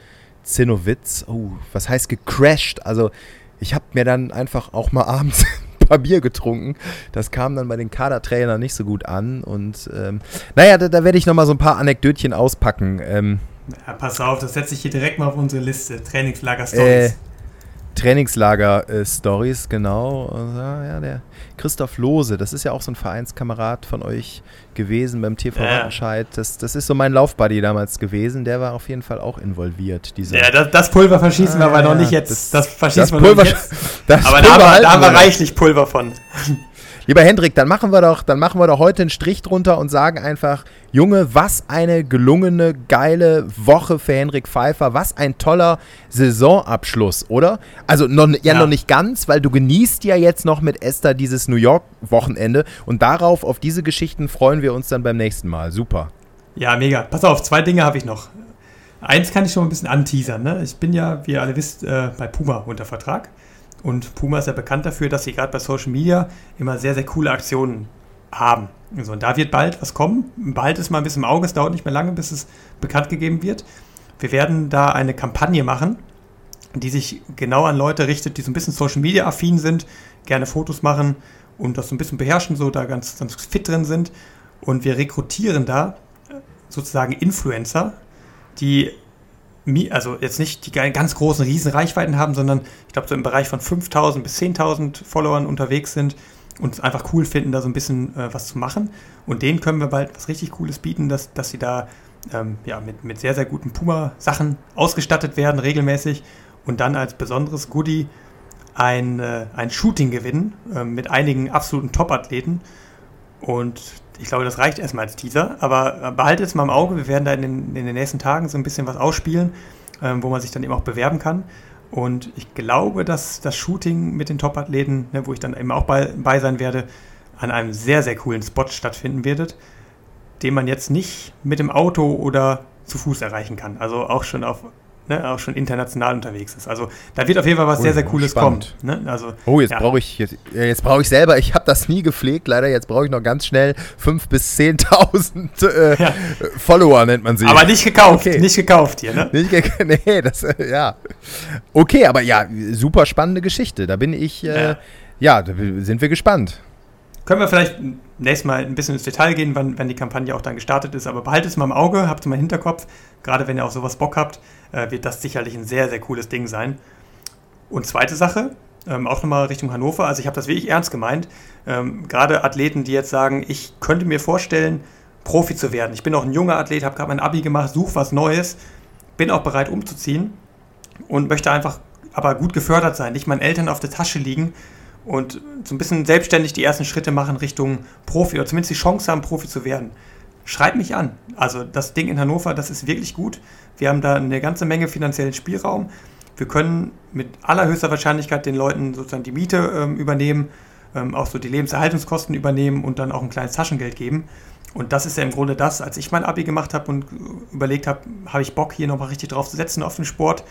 Zinnowitz, oh, was heißt gecrashed? Also ich habe mir dann einfach auch mal abends ein paar Bier getrunken. Das kam dann bei den Kadertrainern nicht so gut an. Und ähm, naja, da, da werde ich nochmal so ein paar Anekdötchen auspacken. Ähm, ja, pass auf, das setze ich hier direkt mal auf unsere Liste. Trainingslager-Stories. Äh, Trainingslager-Stories, genau. Ja, der Christoph Lose, das ist ja auch so ein Vereinskamerad von euch gewesen beim TV ja. Wattenscheid. Das, das ist so mein Laufbuddy damals gewesen. Der war auf jeden Fall auch involviert. Dieser ja, das, das Pulver verschießen ah, wir aber noch nicht jetzt. Das, das verschießen das wir Pulver, noch nicht jetzt. aber Pulver da, haben, da haben wir reichlich Pulver von. Lieber Hendrik, dann machen wir doch, dann machen wir doch heute einen Strich drunter und sagen einfach, Junge, was eine gelungene, geile Woche für Hendrik Pfeiffer, was ein toller Saisonabschluss, oder? Also noch, ja, ja. noch nicht ganz, weil du genießt ja jetzt noch mit Esther dieses New York-Wochenende und darauf, auf diese Geschichten freuen wir uns dann beim nächsten Mal. Super. Ja, mega. Pass auf, zwei Dinge habe ich noch. Eins kann ich schon mal ein bisschen anteasern. Ne? Ich bin ja, wie ihr alle wisst, äh, bei Puma unter Vertrag. Und Puma ist ja bekannt dafür, dass sie gerade bei Social Media immer sehr, sehr coole Aktionen haben. So, und da wird bald was kommen. Bald ist mal ein bisschen im Auge, es dauert nicht mehr lange, bis es bekannt gegeben wird. Wir werden da eine Kampagne machen, die sich genau an Leute richtet, die so ein bisschen Social Media affin sind, gerne Fotos machen und das so ein bisschen beherrschen, so da ganz, ganz fit drin sind. Und wir rekrutieren da sozusagen Influencer, die also jetzt nicht die ganz großen Riesenreichweiten haben, sondern ich glaube so im Bereich von 5000 bis 10.000 Followern unterwegs sind und es einfach cool finden, da so ein bisschen äh, was zu machen. Und denen können wir bald was richtig Cooles bieten, dass, dass sie da ähm, ja, mit, mit sehr, sehr guten Puma-Sachen ausgestattet werden, regelmäßig. Und dann als besonderes Goodie ein, äh, ein Shooting gewinnen äh, mit einigen absoluten Top-Athleten. Und ich glaube, das reicht erstmal als Teaser. Aber äh, behaltet es mal im Auge. Wir werden da in den, in den nächsten Tagen so ein bisschen was ausspielen, äh, wo man sich dann eben auch bewerben kann. Und ich glaube, dass das Shooting mit den Top-Athleten, ne, wo ich dann eben auch bei, bei sein werde, an einem sehr, sehr coolen Spot stattfinden wird, den man jetzt nicht mit dem Auto oder zu Fuß erreichen kann. Also auch schon auf ne, auch schon international unterwegs ist. Also da wird auf jeden Fall was oh, sehr, sehr Cooles kommen. Ne? Also, oh, jetzt ja. brauche ich jetzt, jetzt brauche ich selber, ich habe das nie gepflegt, leider, jetzt brauche ich noch ganz schnell 5.000 bis 10.000 äh, ja. Follower, nennt man sie. Aber nicht gekauft, okay. nicht gekauft hier, ne? Nicht ge nee, das, äh, ja. Okay, aber ja, super spannende Geschichte. Da bin ich, äh, ja. ja, da sind wir gespannt. Können wir vielleicht nächstes Mal ein bisschen ins Detail gehen, wann, wann die Kampagne auch dann gestartet ist, aber behaltet es mal im Auge, habt es mal im Hinterkopf, gerade wenn ihr auf sowas Bock habt äh, wird das sicherlich ein sehr, sehr cooles Ding sein. Und zweite Sache, ähm, auch nochmal Richtung Hannover, also ich habe das wirklich ernst gemeint. Ähm, gerade Athleten, die jetzt sagen, ich könnte mir vorstellen, Profi zu werden. Ich bin auch ein junger Athlet, habe gerade mein Abi gemacht, suche was Neues, bin auch bereit umzuziehen und möchte einfach aber gut gefördert sein, nicht meinen Eltern auf der Tasche liegen und so ein bisschen selbstständig die ersten Schritte machen Richtung Profi oder zumindest die Chance haben, Profi zu werden. Schreib mich an. Also das Ding in Hannover, das ist wirklich gut. Wir haben da eine ganze Menge finanziellen Spielraum. Wir können mit allerhöchster Wahrscheinlichkeit den Leuten sozusagen die Miete ähm, übernehmen, ähm, auch so die Lebenserhaltungskosten übernehmen und dann auch ein kleines Taschengeld geben. Und das ist ja im Grunde das, als ich mein Abi gemacht habe und überlegt habe, habe ich Bock hier nochmal richtig drauf zu setzen auf den Sport,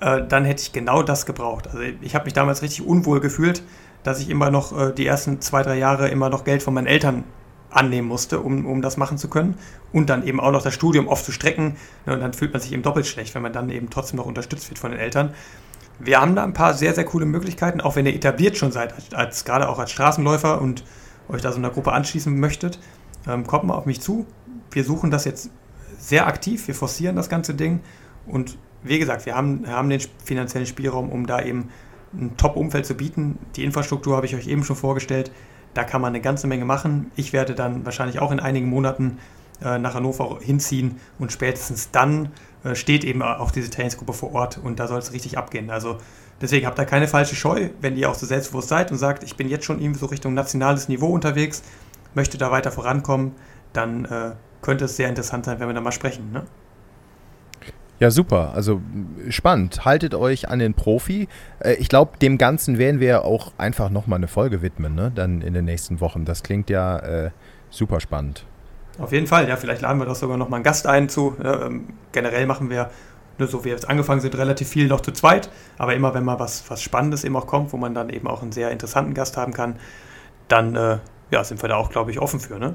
äh, dann hätte ich genau das gebraucht. Also ich habe mich damals richtig unwohl gefühlt, dass ich immer noch äh, die ersten zwei, drei Jahre immer noch Geld von meinen Eltern annehmen musste, um, um das machen zu können. Und dann eben auch noch das Studium oft zu strecken. Und dann fühlt man sich eben doppelt schlecht, wenn man dann eben trotzdem noch unterstützt wird von den Eltern. Wir haben da ein paar sehr, sehr coole Möglichkeiten, auch wenn ihr etabliert schon seid, als, als gerade auch als Straßenläufer und euch da so einer Gruppe anschließen möchtet. Ähm, kommt mal auf mich zu. Wir suchen das jetzt sehr aktiv, wir forcieren das ganze Ding. Und wie gesagt, wir haben, haben den finanziellen Spielraum, um da eben ein Top-Umfeld zu bieten. Die Infrastruktur habe ich euch eben schon vorgestellt. Da kann man eine ganze Menge machen. Ich werde dann wahrscheinlich auch in einigen Monaten äh, nach Hannover hinziehen und spätestens dann äh, steht eben auch diese Trainingsgruppe vor Ort und da soll es richtig abgehen. Also deswegen habt ihr keine falsche Scheu, wenn ihr auch so selbstbewusst seid und sagt, ich bin jetzt schon irgendwie so Richtung nationales Niveau unterwegs, möchte da weiter vorankommen, dann äh, könnte es sehr interessant sein, wenn wir da mal sprechen. Ne? Ja, super. Also spannend. Haltet euch an den Profi. Äh, ich glaube, dem Ganzen werden wir auch einfach nochmal eine Folge widmen, ne? Dann in den nächsten Wochen. Das klingt ja äh, super spannend. Auf jeden Fall, ja, vielleicht laden wir doch sogar nochmal einen Gast ein zu. Ja, ähm, generell machen wir, nur so wie wir jetzt angefangen sind, relativ viel noch zu zweit. Aber immer, wenn mal was, was Spannendes eben auch kommt, wo man dann eben auch einen sehr interessanten Gast haben kann, dann äh, ja, sind wir da auch, glaube ich, offen für, ne?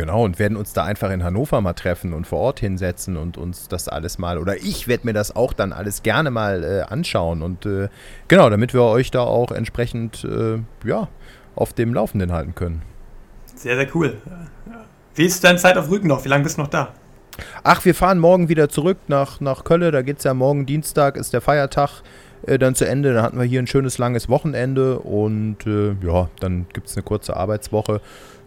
Genau, und werden uns da einfach in Hannover mal treffen und vor Ort hinsetzen und uns das alles mal, oder ich werde mir das auch dann alles gerne mal äh, anschauen und äh, genau, damit wir euch da auch entsprechend, äh, ja, auf dem Laufenden halten können. Sehr, sehr cool. Wie ist deine Zeit auf Rügen noch? Wie lange bist du noch da? Ach, wir fahren morgen wieder zurück nach, nach Köln, da geht es ja morgen Dienstag, ist der Feiertag äh, dann zu Ende. Dann hatten wir hier ein schönes langes Wochenende und äh, ja, dann gibt es eine kurze Arbeitswoche.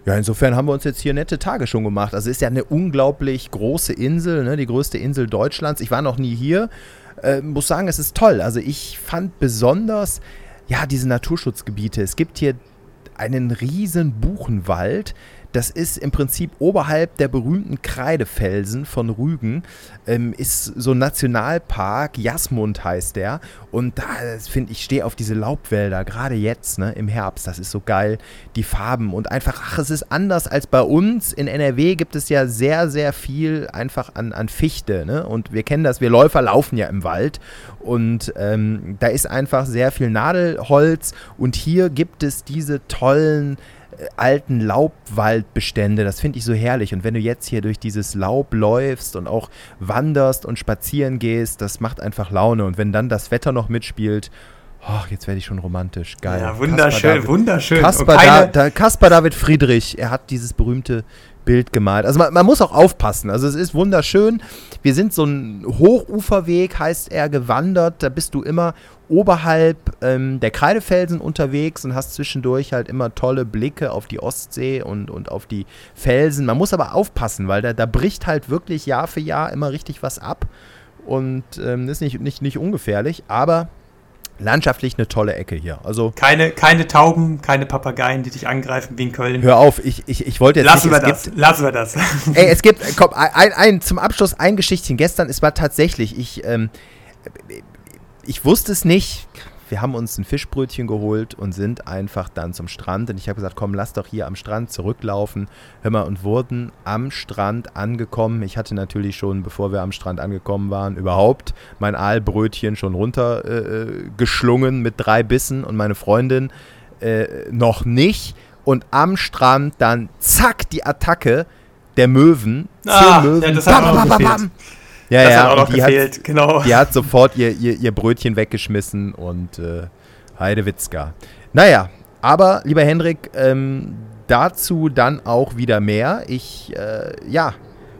Ja, insofern haben wir uns jetzt hier nette Tage schon gemacht. Also ist ja eine unglaublich große Insel, ne? die größte Insel Deutschlands. Ich war noch nie hier. Äh, muss sagen, es ist toll. Also ich fand besonders, ja, diese Naturschutzgebiete. Es gibt hier einen riesen Buchenwald, das ist im Prinzip oberhalb der berühmten Kreidefelsen von Rügen, ähm, ist so ein Nationalpark, Jasmund heißt der. Und da finde ich, stehe auf diese Laubwälder, gerade jetzt, ne, im Herbst, das ist so geil, die Farben und einfach, ach, es ist anders als bei uns. In NRW gibt es ja sehr, sehr viel einfach an, an Fichte, ne? Und wir kennen das, wir Läufer laufen ja im Wald und ähm, da ist einfach sehr viel Nadelholz und hier gibt es diese tollen alten Laubwaldbestände. Das finde ich so herrlich. Und wenn du jetzt hier durch dieses Laub läufst und auch wanderst und spazieren gehst, das macht einfach Laune. Und wenn dann das Wetter noch mitspielt, ach, jetzt werde ich schon romantisch. Geil. Ja, wunderschön, David, wunderschön. Kaspar, da, da, Kaspar David Friedrich, er hat dieses berühmte Bild gemalt. Also man, man, muss auch aufpassen. Also es ist wunderschön. Wir sind so ein Hochuferweg, heißt er, gewandert. Da bist du immer oberhalb ähm, der Kreidefelsen unterwegs und hast zwischendurch halt immer tolle Blicke auf die Ostsee und, und auf die Felsen. Man muss aber aufpassen, weil da, da bricht halt wirklich Jahr für Jahr immer richtig was ab. Und ähm, ist nicht, nicht, nicht ungefährlich, aber landschaftlich eine tolle Ecke hier. Also keine, keine Tauben, keine Papageien, die dich angreifen wie in Köln. Hör auf, ich, ich, ich wollte jetzt lassen nicht, wir das, gibt, lassen wir das. Ey, es gibt, komm, ein, ein, zum Abschluss ein Geschichtchen. Gestern, es war tatsächlich, ich, ähm, ich wusste es nicht, wir haben uns ein Fischbrötchen geholt und sind einfach dann zum Strand. Und ich habe gesagt, komm, lass doch hier am Strand zurücklaufen. Hör mal, und wurden am Strand angekommen. Ich hatte natürlich schon, bevor wir am Strand angekommen waren, überhaupt mein Aalbrötchen schon runtergeschlungen äh, mit drei Bissen und meine Freundin äh, noch nicht. Und am Strand dann zack die Attacke der Möwen. Ah, Möwen. Ja, das bam, bam, bam, bam. Ja, das ja, hat auch noch die gefehlt, hat, genau. Die hat sofort ihr, ihr, ihr Brötchen weggeschmissen und äh, Heidewitzka. Naja, aber lieber Hendrik, ähm, dazu dann auch wieder mehr. Ich, äh, ja,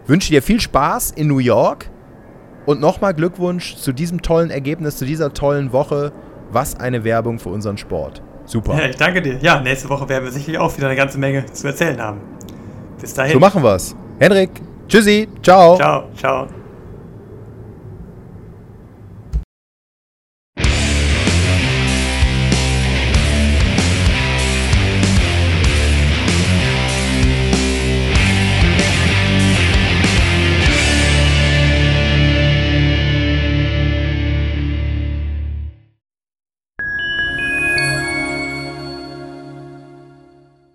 wünsche dir viel Spaß in New York und nochmal Glückwunsch zu diesem tollen Ergebnis, zu dieser tollen Woche. Was eine Werbung für unseren Sport. Super. Ja, ich danke dir. Ja, nächste Woche werden wir sicherlich auch wieder eine ganze Menge zu erzählen haben. Bis dahin. So machen wir's. Hendrik, tschüssi, ciao. Ciao, ciao.